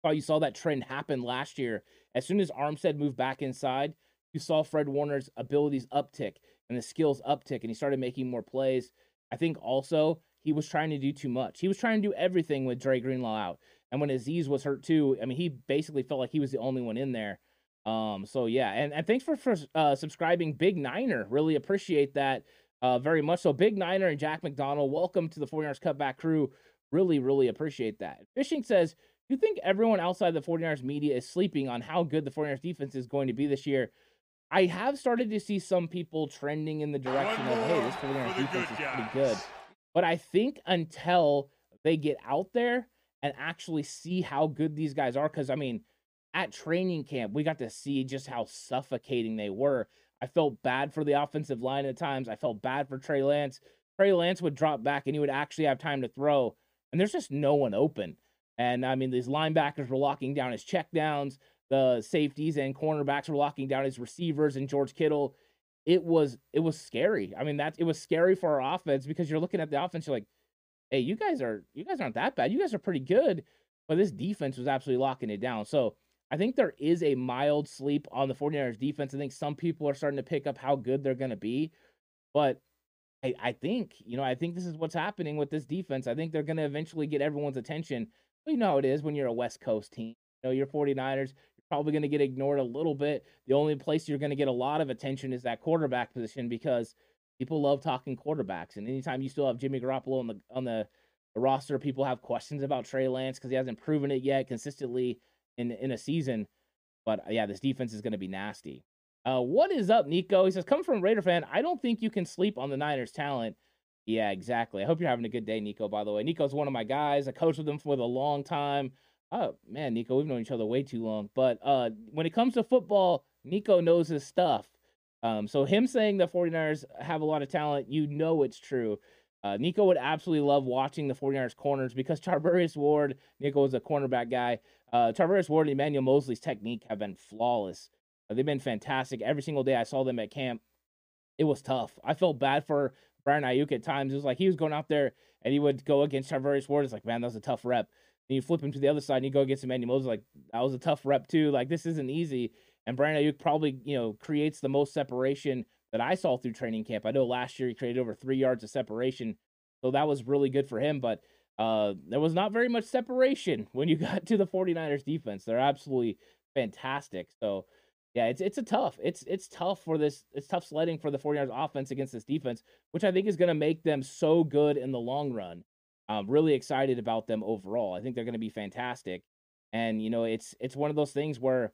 Thought you saw that trend happen last year. As soon as Armstead moved back inside, you saw Fred Warner's abilities uptick and the skills uptick, and he started making more plays. I think also he was trying to do too much. He was trying to do everything with Dre Greenlaw out. And when Azeez was hurt too, I mean, he basically felt like he was the only one in there. Um, so yeah, and, and thanks for, for uh, subscribing, Big Niner. Really appreciate that uh, very much. So Big Niner and Jack McDonald, welcome to the 49ers Cutback crew. Really, really appreciate that. Fishing says, you think everyone outside the 49ers media is sleeping on how good the 49ers defense is going to be this year? I have started to see some people trending in the direction of, hey, this 49ers defense is pretty good. But I think until they get out there and actually see how good these guys are, because I mean, at training camp, we got to see just how suffocating they were. I felt bad for the offensive line at times. I felt bad for Trey Lance. Trey Lance would drop back and he would actually have time to throw, and there's just no one open. And I mean, these linebackers were locking down his checkdowns. The safeties and cornerbacks were locking down his receivers and George Kittle. It was it was scary. I mean, that's it was scary for our offense because you're looking at the offense, you're like, hey, you guys are you guys aren't that bad. You guys are pretty good. But this defense was absolutely locking it down. So I think there is a mild sleep on the 49ers defense. I think some people are starting to pick up how good they're going to be. But I, I think, you know, I think this is what's happening with this defense. I think they're going to eventually get everyone's attention. But you know how it is when you're a West Coast team. You know, you're 49ers, you're probably going to get ignored a little bit. The only place you're going to get a lot of attention is that quarterback position because people love talking quarterbacks. And anytime you still have Jimmy Garoppolo on the on the, the roster, people have questions about Trey Lance because he hasn't proven it yet consistently in in a season. But uh, yeah, this defense is going to be nasty. Uh, what is up, Nico? He says, "Come from Raider fan. I don't think you can sleep on the Niners' talent. Yeah, exactly. I hope you're having a good day, Nico, by the way. Nico's one of my guys. I coached with him for a long time. Oh, man, Nico, we've known each other way too long. But uh, when it comes to football, Nico knows his stuff. Um, so him saying the 49ers have a lot of talent, you know it's true. Uh, Nico would absolutely love watching the 49ers corners because Charvarius Ward, Nico is a cornerback guy. Uh, Charvarius Ward and Emmanuel Moseley's technique have been flawless. Uh, they've been fantastic. Every single day I saw them at camp, it was tough. I felt bad for Brian Aiyuk at times. It was like he was going out there and he would go against Charvarius Ward. It's like, man, that was a tough rep. And you flip him to the other side and you go against Emmanuel Moseley, like, that was a tough rep too. Like, this isn't easy. And Brian Aiyuk probably, you know, creates the most separation that I saw through training camp. I know last year he created over three yards of separation. So that was really good for him. But uh, there was not very much separation when you got to the 49ers defense. They're absolutely fantastic. So yeah, it's it's a tough. It's it's tough for this. It's tough sledding for the 49ers offense against this defense, which I think is going to make them so good in the long run. I'm really excited about them overall. I think they're going to be fantastic. And you know, it's it's one of those things where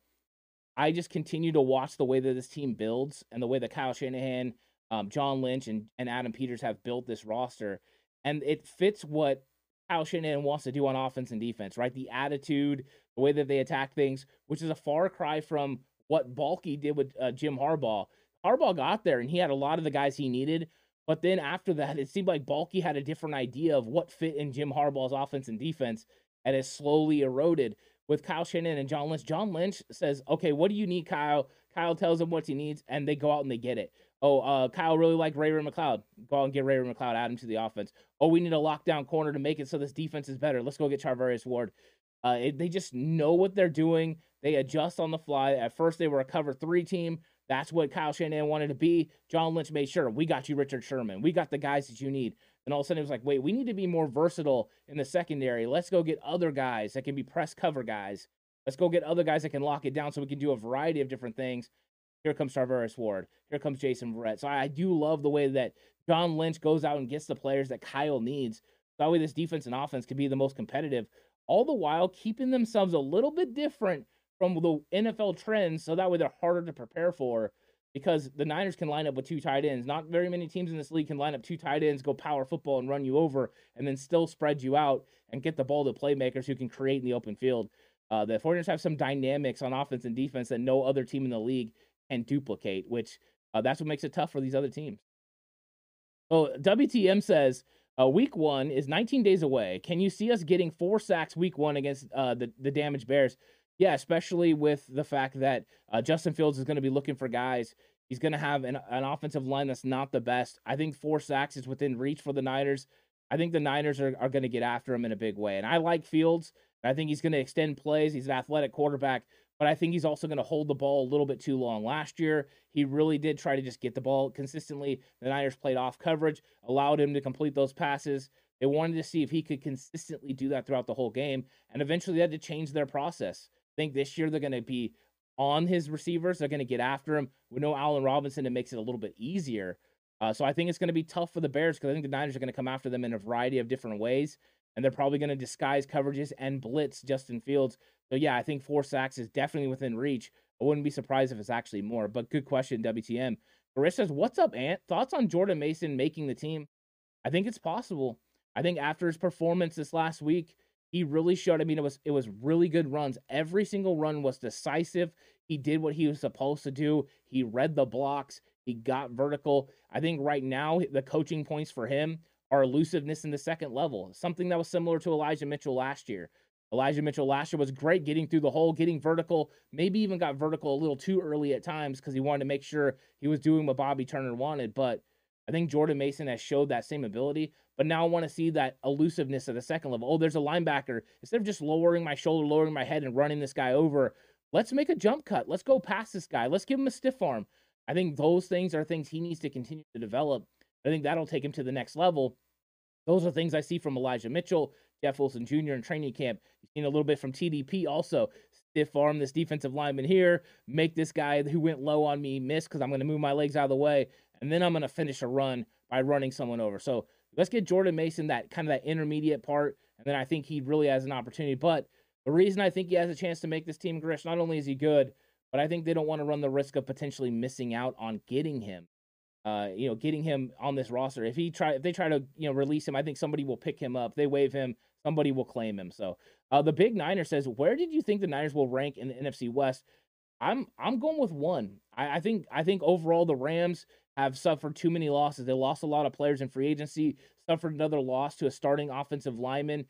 I just continue to watch the way that this team builds and the way that Kyle Shanahan, um, John Lynch, and, and Adam Peters have built this roster. And it fits what Kyle Shanahan wants to do on offense and defense, right? The attitude, the way that they attack things, which is a far cry from what Baalke did with uh, Jim Harbaugh. Harbaugh got there and he had a lot of the guys he needed. But then after that, it seemed like Baalke had a different idea of what fit in Jim Harbaugh's offense and defense and it slowly eroded with Kyle Shanahan and John Lynch. John Lynch says, okay, what do you need, Kyle? Kyle tells him what he needs, and they go out and they get it. Oh, uh, Kyle really liked Ray Ray McCloud. Go out and get Ray Ray McCloud, add him to the offense. Oh, we need a lockdown corner to make it so this defense is better. Let's go get Charvarius Ward. Uh, it, they just know what they're doing. They adjust on the fly. At first, they were a cover three team. That's what Kyle Shanahan wanted to be. John Lynch made sure we got you Richard Sherman. We got the guys that you need. And all of a sudden, it was like, wait, we need to be more versatile in the secondary. Let's go get other guys that can be press cover guys. Let's go get other guys that can lock it down so we can do a variety of different things. Here comes Charvarius Ward. Here comes Jason Verrett. So I do love the way that John Lynch goes out and gets the players that Kyle needs. That way, this defense and offense can be the most competitive, all the while keeping themselves a little bit different from the NFL trends, so that way they're harder to prepare for. Because the Niners can line up with two tight ends. Not very many teams in this league can line up two tight ends, go power football, and run you over, and then still spread you out and get the ball to playmakers who can create in the open field. Uh, the 49ers have some dynamics on offense and defense that no other team in the league can duplicate, which uh, that's what makes it tough for these other teams. Oh, WTM says uh, week one is 19 days away. Can you see us getting four sacks week one against uh, the the damaged Bears? Yeah, especially with the fact that uh, Justin Fields is going to be looking for guys. He's going to have an, an offensive line that's not the best. I think four sacks is within reach for the Niners. I think the Niners are, are going to get after him in a big way. And I like Fields. I think he's going to extend plays. He's an athletic quarterback, but I think he's also going to hold the ball a little bit too long. Last year, he really did try to just get the ball consistently. The Niners played off coverage, allowed him to complete those passes. They wanted to see if he could consistently do that throughout the whole game, and eventually they had to change their process think this year they're going to be on his receivers. They're going to get after him. We know Allen Robinson. It makes it a little bit easier. Uh, so I think it's going to be tough for the Bears because I think the Niners are going to come after them in a variety of different ways, and they're probably going to disguise coverages and blitz Justin Fields. So yeah, I think four sacks is definitely within reach. I wouldn't be surprised if it's actually more. But good question, WTM. Chris says, "What's up, Ant? Thoughts on Jordan Mason making the team? I think it's possible. I think after his performance this last week, he really showed. I mean, it was it was really good runs. Every single run was decisive. He did what he was supposed to do. He read the blocks. He got vertical. I think right now the coaching points for him are elusiveness in the second level, something that was similar to Elijah Mitchell last year. Elijah Mitchell last year was great getting through the hole, getting vertical, maybe even got vertical a little too early at times because he wanted to make sure he was doing what Bobby Turner wanted. But I think Jordan Mason has showed that same ability, but now I want to see that elusiveness at the second level. Oh, there's a linebacker. Instead of just lowering my shoulder, lowering my head, and running this guy over, let's make a jump cut. Let's go past this guy. Let's give him a stiff arm. I think those things are things he needs to continue to develop. I think that'll take him to the next level. Those are things I see from Elijah Mitchell, Jeff Wilson Jr. in training camp. You've seen a little bit from TDP also. Stiff arm this defensive lineman here, make this guy who went low on me miss because I'm going to move my legs out of the way and then I'm going to finish a run by running someone over. So let's get Jordan Mason that kind of that intermediate part, and then I think he really has an opportunity. But the reason I think he has a chance to make this team, Grish, not only is he good, but I think they don't want to run the risk of potentially missing out on getting him. uh, you know, getting him on this roster. If he try, if they try to, you know, release him, I think somebody will pick him up. They waive him, somebody will claim him. So, uh, the big Niner says, where did you think the Niners will rank in the NFC West? I'm I'm going with one. I, I think I think overall the Rams have suffered too many losses. They lost a lot of players in free agency, suffered another loss to a starting offensive lineman.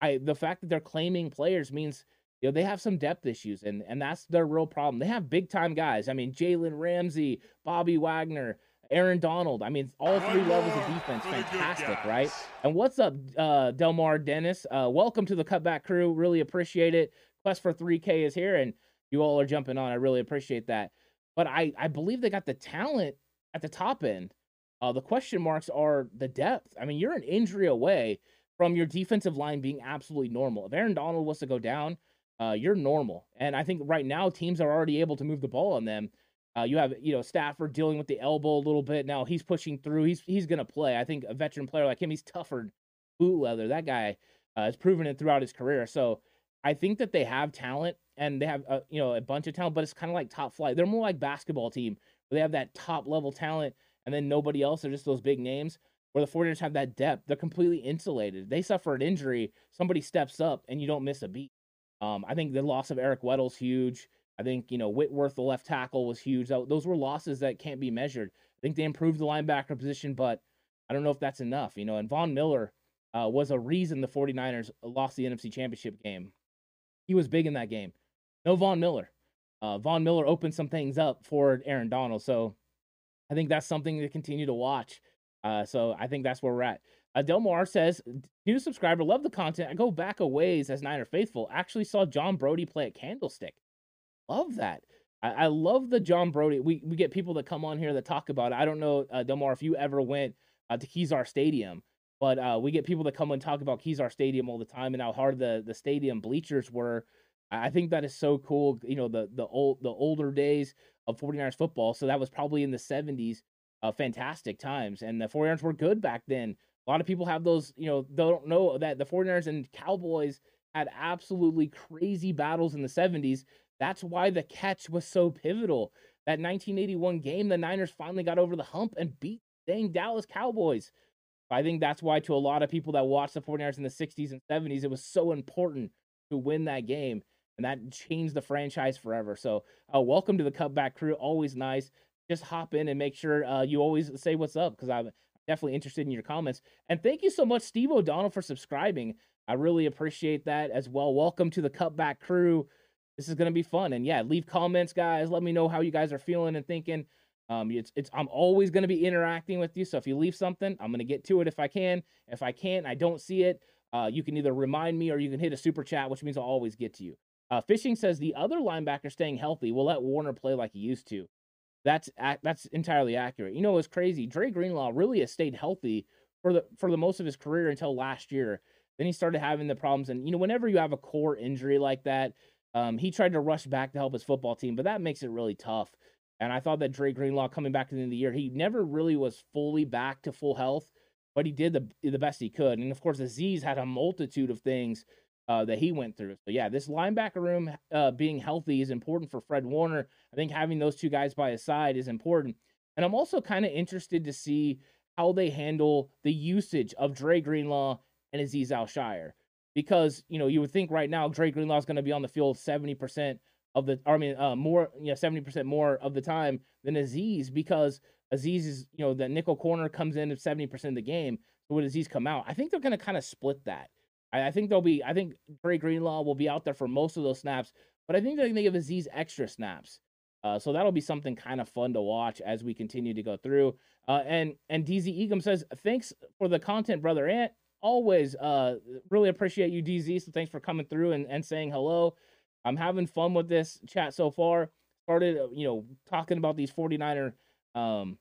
I the fact that they're claiming players means you know they have some depth issues, and and that's their real problem. They have big time guys. I mean, Jalen Ramsey, Bobby Wagner, Aaron Donald. I mean, all three levels of defense, fantastic, right? And what's up, uh, Delmar Dennis? Uh, welcome to the Cutback Crew. Really appreciate it. Quest for 3K is here, and you all are jumping on. I really appreciate that. But I I believe they got the talent at the top end. Uh, the question marks are the depth. I mean, you're an injury away from your defensive line being absolutely normal. If Aaron Donald was to go down, uh, you're normal. And I think right now teams are already able to move the ball on them. Uh, you have you know Stafford dealing with the elbow a little bit now. He's pushing through. He's he's gonna play. I think a veteran player like him, he's tougher boot leather. That guy uh, has proven it throughout his career. So I think that they have talent and they have uh, you know a bunch of talent, but it's kind of like top flight. They're more like basketball team they have that top level talent and then nobody else. They're just those big names. Where the 49ers have that depth, they're completely insulated. They suffer an injury, somebody steps up, and you don't miss a beat. Um, I think the loss of Eric Weddle's huge. I think, you know, Whitworth, the left tackle, was huge. Those were losses that can't be measured. I think they improved the linebacker position, but I don't know if that's enough, you know. And Von Miller uh, was a reason the 49ers lost the NFC Championship game. He was big in that game. No Von Miller. Uh, Von Miller opened some things up for Aaron Donald. So I think that's something to continue to watch. Uh, so I think that's where we're at. Uh, Delmar says, new subscriber, love the content. I go back a ways as Niner faithful. Actually saw John Brodie play at Candlestick. Love that. I, I love the John Brodie. We we get people that come on here that talk about it. I don't know, uh, Delmar, if you ever went uh, to Kezar Stadium, but uh, we get people that come and talk about Kezar Stadium all the time and how hard the the stadium bleachers were. I think that is so cool. You know, the the old the older days of 49ers football. So that was probably in the 70s. Uh, fantastic times. And the 49ers were good back then. A lot of people have those, you know, they don't know that the 49ers and Cowboys had absolutely crazy battles in the 70s. That's why the catch was so pivotal. That 1981 game, the Niners finally got over the hump and beat dang Dallas Cowboys. I think that's why, to a lot of people that watched the 49ers in the 60s and 70s, it was so important to win that game and that changed the franchise forever. So, uh, welcome to the Cutback Crew. Always nice. Just hop in and make sure uh, you always say what's up because I'm definitely interested in your comments. And thank you so much, Steve O'Donnell, for subscribing. I really appreciate that as well. Welcome to the Cutback Crew. This is gonna be fun, and yeah, leave comments, guys. Let me know how you guys are feeling and thinking. Um, it's it's I'm always gonna be interacting with you. So if you leave something, I'm gonna get to it if I can. If I can't, I don't see it. Uh, you can either remind me or you can hit a super chat, which means I'll always get to you. Uh, Fishing says the other linebacker staying healthy will let Warner play like he used to. That's that's entirely accurate. You know, it's crazy. Dre Greenlaw really has stayed healthy for the for the most of his career until last year. Then he started having the problems, and you know, whenever you have a core injury like that, um, he tried to rush back to help his football team, but that makes it really tough. And I thought that Dre Greenlaw coming back to the end of the year, he never really was fully back to full health, but he did the the best he could. And of course, Azeez had a multitude of things uh, that he went through. So yeah, this linebacker room uh, being healthy is important for Fred Warner. I think having those two guys by his side is important. And I'm also kind of interested to see how they handle the usage of Dre Greenlaw and Azeez Al-Shaair. Because, you know, you would think right now Dre Greenlaw is going to be on the field 70% of the, I mean, uh, more, yeah, 70% more of the time than Azeez because Azeez is, you know, the nickel corner comes in at 70% of the game. So when Azeez come out, I think they're going to kind of split that. I, I think they'll be. I think Dre Greenlaw will be out there for most of those snaps, but I think they're going to give Azeez extra snaps. Uh, so that'll be something kind of fun to watch as we continue to go through. Uh, and and DZ Egum says, thanks for the content, brother Ant. Always uh, really appreciate you, DZ. So thanks for coming through and, and saying hello. I'm having fun with this chat so far. Started, uh, you know, talking about these 49er um,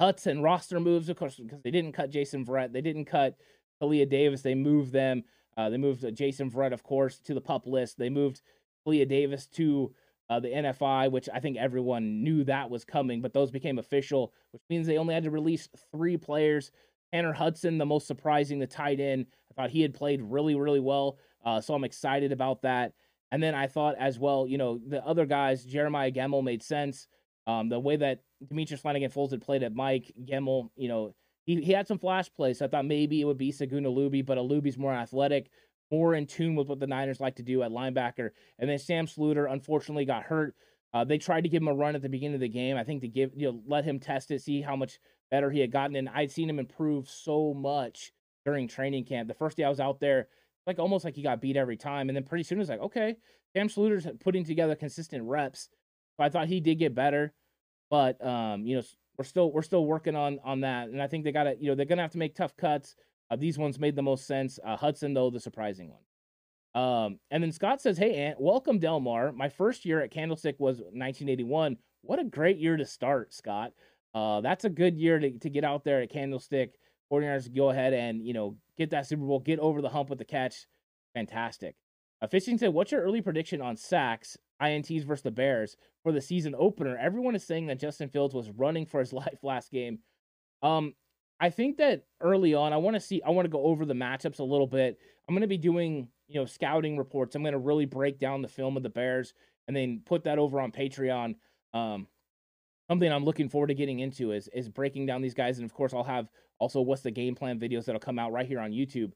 cuts and roster moves, of course, because they didn't cut Jason Verrett. They didn't cut Kalia Davis. They moved them. Uh, they moved uh, Jason Verrett, of course, to the pup list. They moved Kalia Davis to uh, the NFI, which I think everyone knew that was coming, but those became official, which means they only had to release three players. Tanner Hudson, the most surprising, the tight end. I thought he had played really, really well. Uh, so I'm excited about that. And then I thought as well, you know, the other guys, Jeremiah Gemmel made sense. Um, the way that Demetrius Flannigan-Fowles had played at Mike Gemmel, you know, he, he had some flash plays. I thought maybe it would be Segun Olubi, but Olubi's more athletic, more in tune with what the Niners like to do at linebacker. And then Sam Sluter unfortunately got hurt. Uh, they tried to give him a run at the beginning of the game. I think to give you know let him test it, see how much better he had gotten. And I'd seen him improve so much during training camp. The first day I was out there, like almost like he got beat every time. And then pretty soon it was like, okay, Sam Sluter's putting together consistent reps. So I thought he did get better, but um, you know, we're still we're still working on on that. And I think they got to, you know, they're gonna have to make tough cuts. Uh, these ones made the most sense. Uh, Hudson though, the surprising one. Um, and then Scott says, "Hey, Ant, welcome Delmar. My first year at Candlestick was 1981. What a great year to start, Scott. Uh, that's a good year to, to get out there at Candlestick. 49ers go ahead and you know get that Super Bowl, get over the hump with the catch. Fantastic. Uh, Fishing said, "What's your early prediction on sacks, ints versus the Bears for the season opener?" Everyone is saying that Justin Fields was running for his life last game. Um, I think that early on, I want to see, I want to go over the matchups a little bit. I'm going to be doing, you know, scouting reports. I'm going to really break down the film of the Bears and then put that over on Patreon. Um, something I'm looking forward to getting into is is breaking down these guys, and of course, I'll have also what's the game plan videos that'll come out right here on YouTube.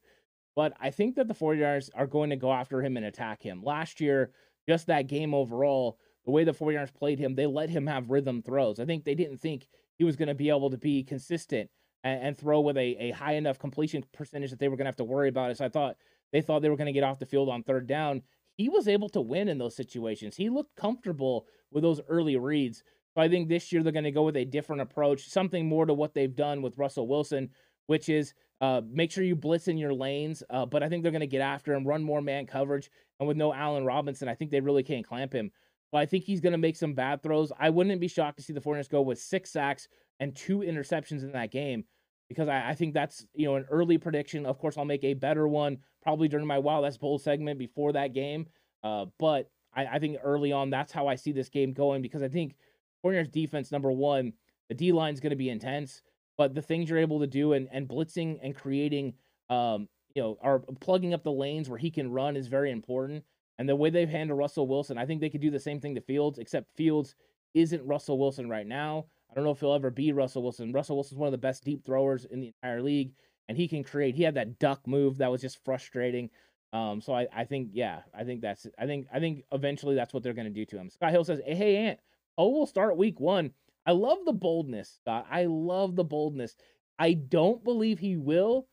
But I think that the 49ers are going to go after him and attack him. Last year, just that game overall, the way the 49ers played him, they let him have rhythm throws. I think they didn't think he was going to be able to be consistent and, and throw with a, a high enough completion percentage that they were going to have to worry about. So I thought they thought they were going to get off the field on third down. He was able to win in those situations. He looked comfortable with those early reads. So I think this year they're going to go with a different approach, something more to what they've done with Russell Wilson, which is uh, make sure you blitz in your lanes, uh, but I think they're going to get after him, run more man coverage, and with no Allen Robinson, I think they really can't clamp him. But I think he's going to make some bad throws. I wouldn't be shocked to see the 49ers go with six sacks and two interceptions in that game because I, I, think that's you know an early prediction. Of course, I'll make a better one probably during my Wow That's Bold segment before that game. Uh, but I, I, think early on, that's how I see this game going because I think 49ers defense, number one, the D line is going to be intense but the things you're able to do and, and blitzing and creating um you know are plugging up the lanes where he can run is very important. And the way they've handled Russell Wilson I think they could do the same thing to Fields except Fields isn't Russell Wilson right now. I don't know if he'll ever be Russell Wilson. Russell Wilson's one of the best deep throwers in the entire league and he can create. He had that duck move that was just frustrating. Um so I I think yeah I think that's I think I think eventually that's what they're going to do to him. Scott Hill says hey Ant oh we'll start week 1 I love the boldness, Scott. I love the boldness. I don't believe he will,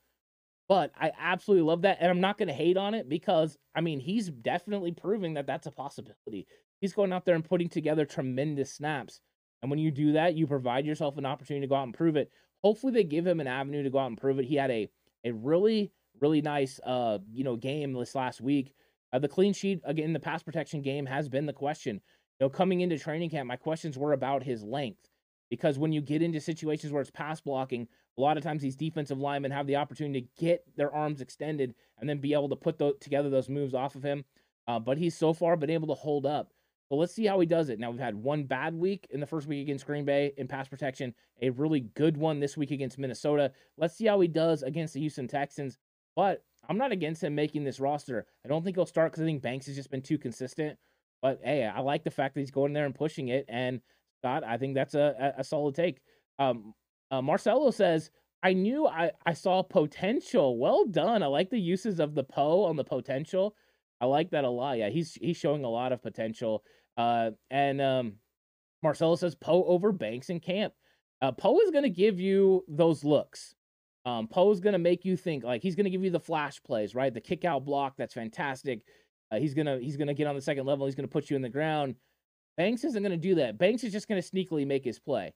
but I absolutely love that. And I'm not going to hate on it because, I mean, he's definitely proving that that's a possibility. He's going out there and putting together tremendous snaps. And when you do that, you provide yourself an opportunity to go out and prove it. Hopefully, they give him an avenue to go out and prove it. He had a, a really, really nice, uh, you know, game this last week. Uh, the clean sheet again, the pass protection game has been the question. Know, coming into training camp, my questions were about his length because when you get into situations where it's pass blocking, a lot of times these defensive linemen have the opportunity to get their arms extended and then be able to put the, together those moves off of him. Uh, but he's so far been able to hold up. So let's see how he does it. Now we've had one bad week in the first week against Green Bay in pass protection, a really good one this week against Minnesota. Let's see how he does against the Houston Texans. But I'm not against him making this roster. I don't think he'll start because I think Banks has just been too consistent. But hey, I like the fact that he's going there and pushing it. And Scott, I think that's a, a, solid take. Um, uh, Marcelo says, I knew I, I saw potential. Well done. I like the uses of the Poe on the potential. I like that a lot. Yeah, he's he's showing a lot of potential. Uh, and um, Marcelo says Poe over Banks and Camp. Uh, Poe is going to give you those looks. Um, Poe is going to make you think like he's going to give you the flash plays, right? The kick out block that's fantastic. Uh, he's gonna he's gonna get on the second level. He's gonna put you in the ground. Banks isn't gonna do that. Banks is just gonna sneakily make his play.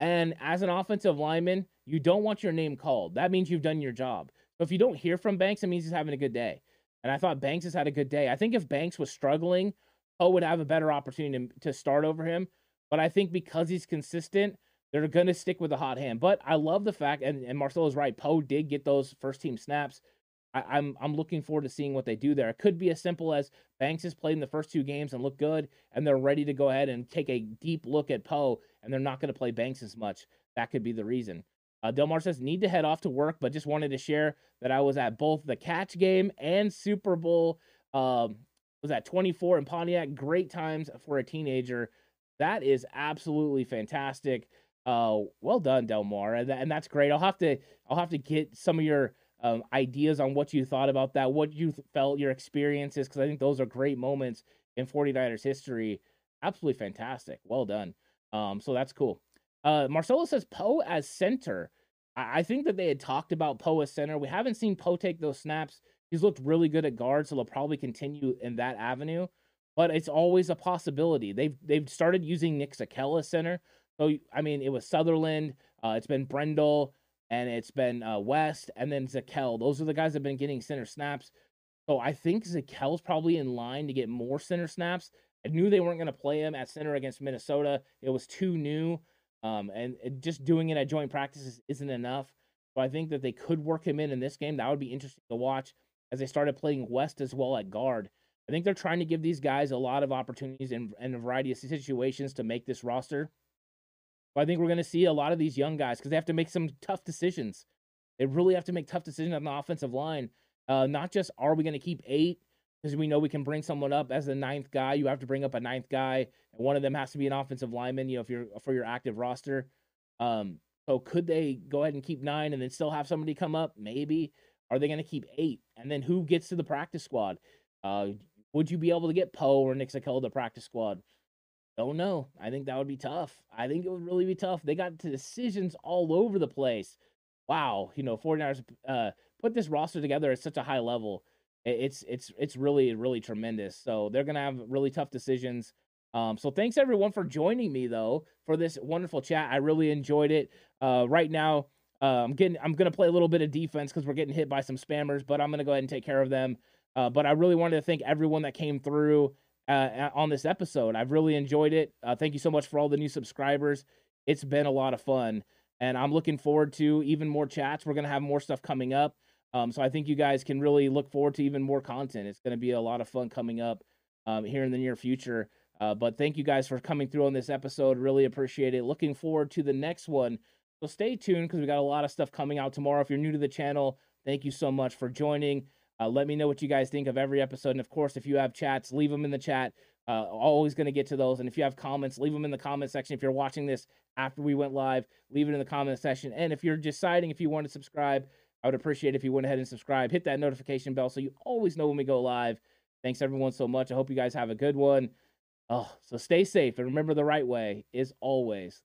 And as an offensive lineman, you don't want your name called. That means you've done your job. So if you don't hear from Banks, it means he's having a good day. And I thought Banks has had a good day. I think if Banks was struggling, Poe would have a better opportunity to, to start over him. But I think because he's consistent, they're going to stick with the hot hand. But I love the fact, and, and Marcelo's right, Poe did get those first team snaps. I, am I'm, I'm looking forward to seeing what they do there. It could be as simple as Banks has played in the first two games and looked good, and they're ready to go ahead and take a deep look at Poe, and they're not going to play Banks as much. That could be the reason. Uh, Delmar says need to head off to work, but just wanted to share that I was at both the catch game and Super Bowl. Um, was at 24 in Pontiac. Great times for a teenager. That is absolutely fantastic. Uh, well done, Delmar, and, and that's great. I'll have to I'll have to get some of your um, ideas on what you thought about that, what you felt, your experiences, because I think those are great moments in 49ers history. Absolutely fantastic. Well done. Um, so that's cool. Uh, Marcelo says Poe as center. I, I think that they had talked about Poe as center. We haven't seen Poe take those snaps. He's looked really good at guard, so they'll probably continue in that avenue. But it's always a possibility. They've they've started using Nick Zakelj as center. So I mean, it was Sutherland. Uh, it's been Brendel and it's been uh, West, and then Zakelj. Those are the guys that have been getting center snaps. So I think Zakelj's probably in line to get more center snaps. I knew they weren't going to play him at center against Minnesota. It was too new, um, and just doing it at joint practices isn't enough. So I think that they could work him in in this game. That would be interesting to watch as they started playing West as well at guard. I think they're trying to give these guys a lot of opportunities and, and a variety of situations to make this roster. But I think we're going to see a lot of these young guys because they have to make some tough decisions. They really have to make tough decisions on the offensive line. Uh, not just are we going to keep eight because we know we can bring someone up as the ninth guy. You have to bring up a ninth guy, and one of them has to be an offensive lineman. You know, if you're for your active roster. Um, so could they go ahead and keep nine and then still have somebody come up? Maybe. Are they going to keep eight? And then who gets to the practice squad? Uh, would you be able to get Poe or Nick Zakelj to practice squad? Don't know. I think that would be tough. I think it would really be tough. They got to decisions all over the place. Wow, you know, 49ers uh, put this roster together at such a high level. It's it's it's really really tremendous. So they're gonna have really tough decisions. Um, so thanks everyone for joining me though for this wonderful chat. I really enjoyed it. Uh, right now, uh, I'm getting I'm gonna play a little bit of defense because we're getting hit by some spammers, but I'm gonna go ahead and take care of them. Uh, but I really wanted to thank everyone that came through uh, on this episode. I've really enjoyed it. Uh, thank you so much for all the new subscribers. It's been a lot of fun, and I'm looking forward to even more chats. We're gonna have more stuff coming up, um, so I think you guys can really look forward to even more content. It's gonna be a lot of fun coming up um, here in the near future. Uh, but thank you guys for coming through on this episode. Really appreciate it. Looking forward to the next one. So stay tuned because we got a lot of stuff coming out tomorrow. If you're new to the channel, thank you so much for joining. Uh, let me know what you guys think of every episode. And of course, if you have chats, leave them in the chat. Uh, always going to get to those. And if you have comments, leave them in the comment section. If you're watching this after we went live, leave it in the comment section. And if you're deciding if you want to subscribe, I would appreciate if you went ahead and subscribe. Hit that notification bell so you always know when we go live. Thanks everyone so much. I hope you guys have a good one. Oh, so stay safe and remember the right way is always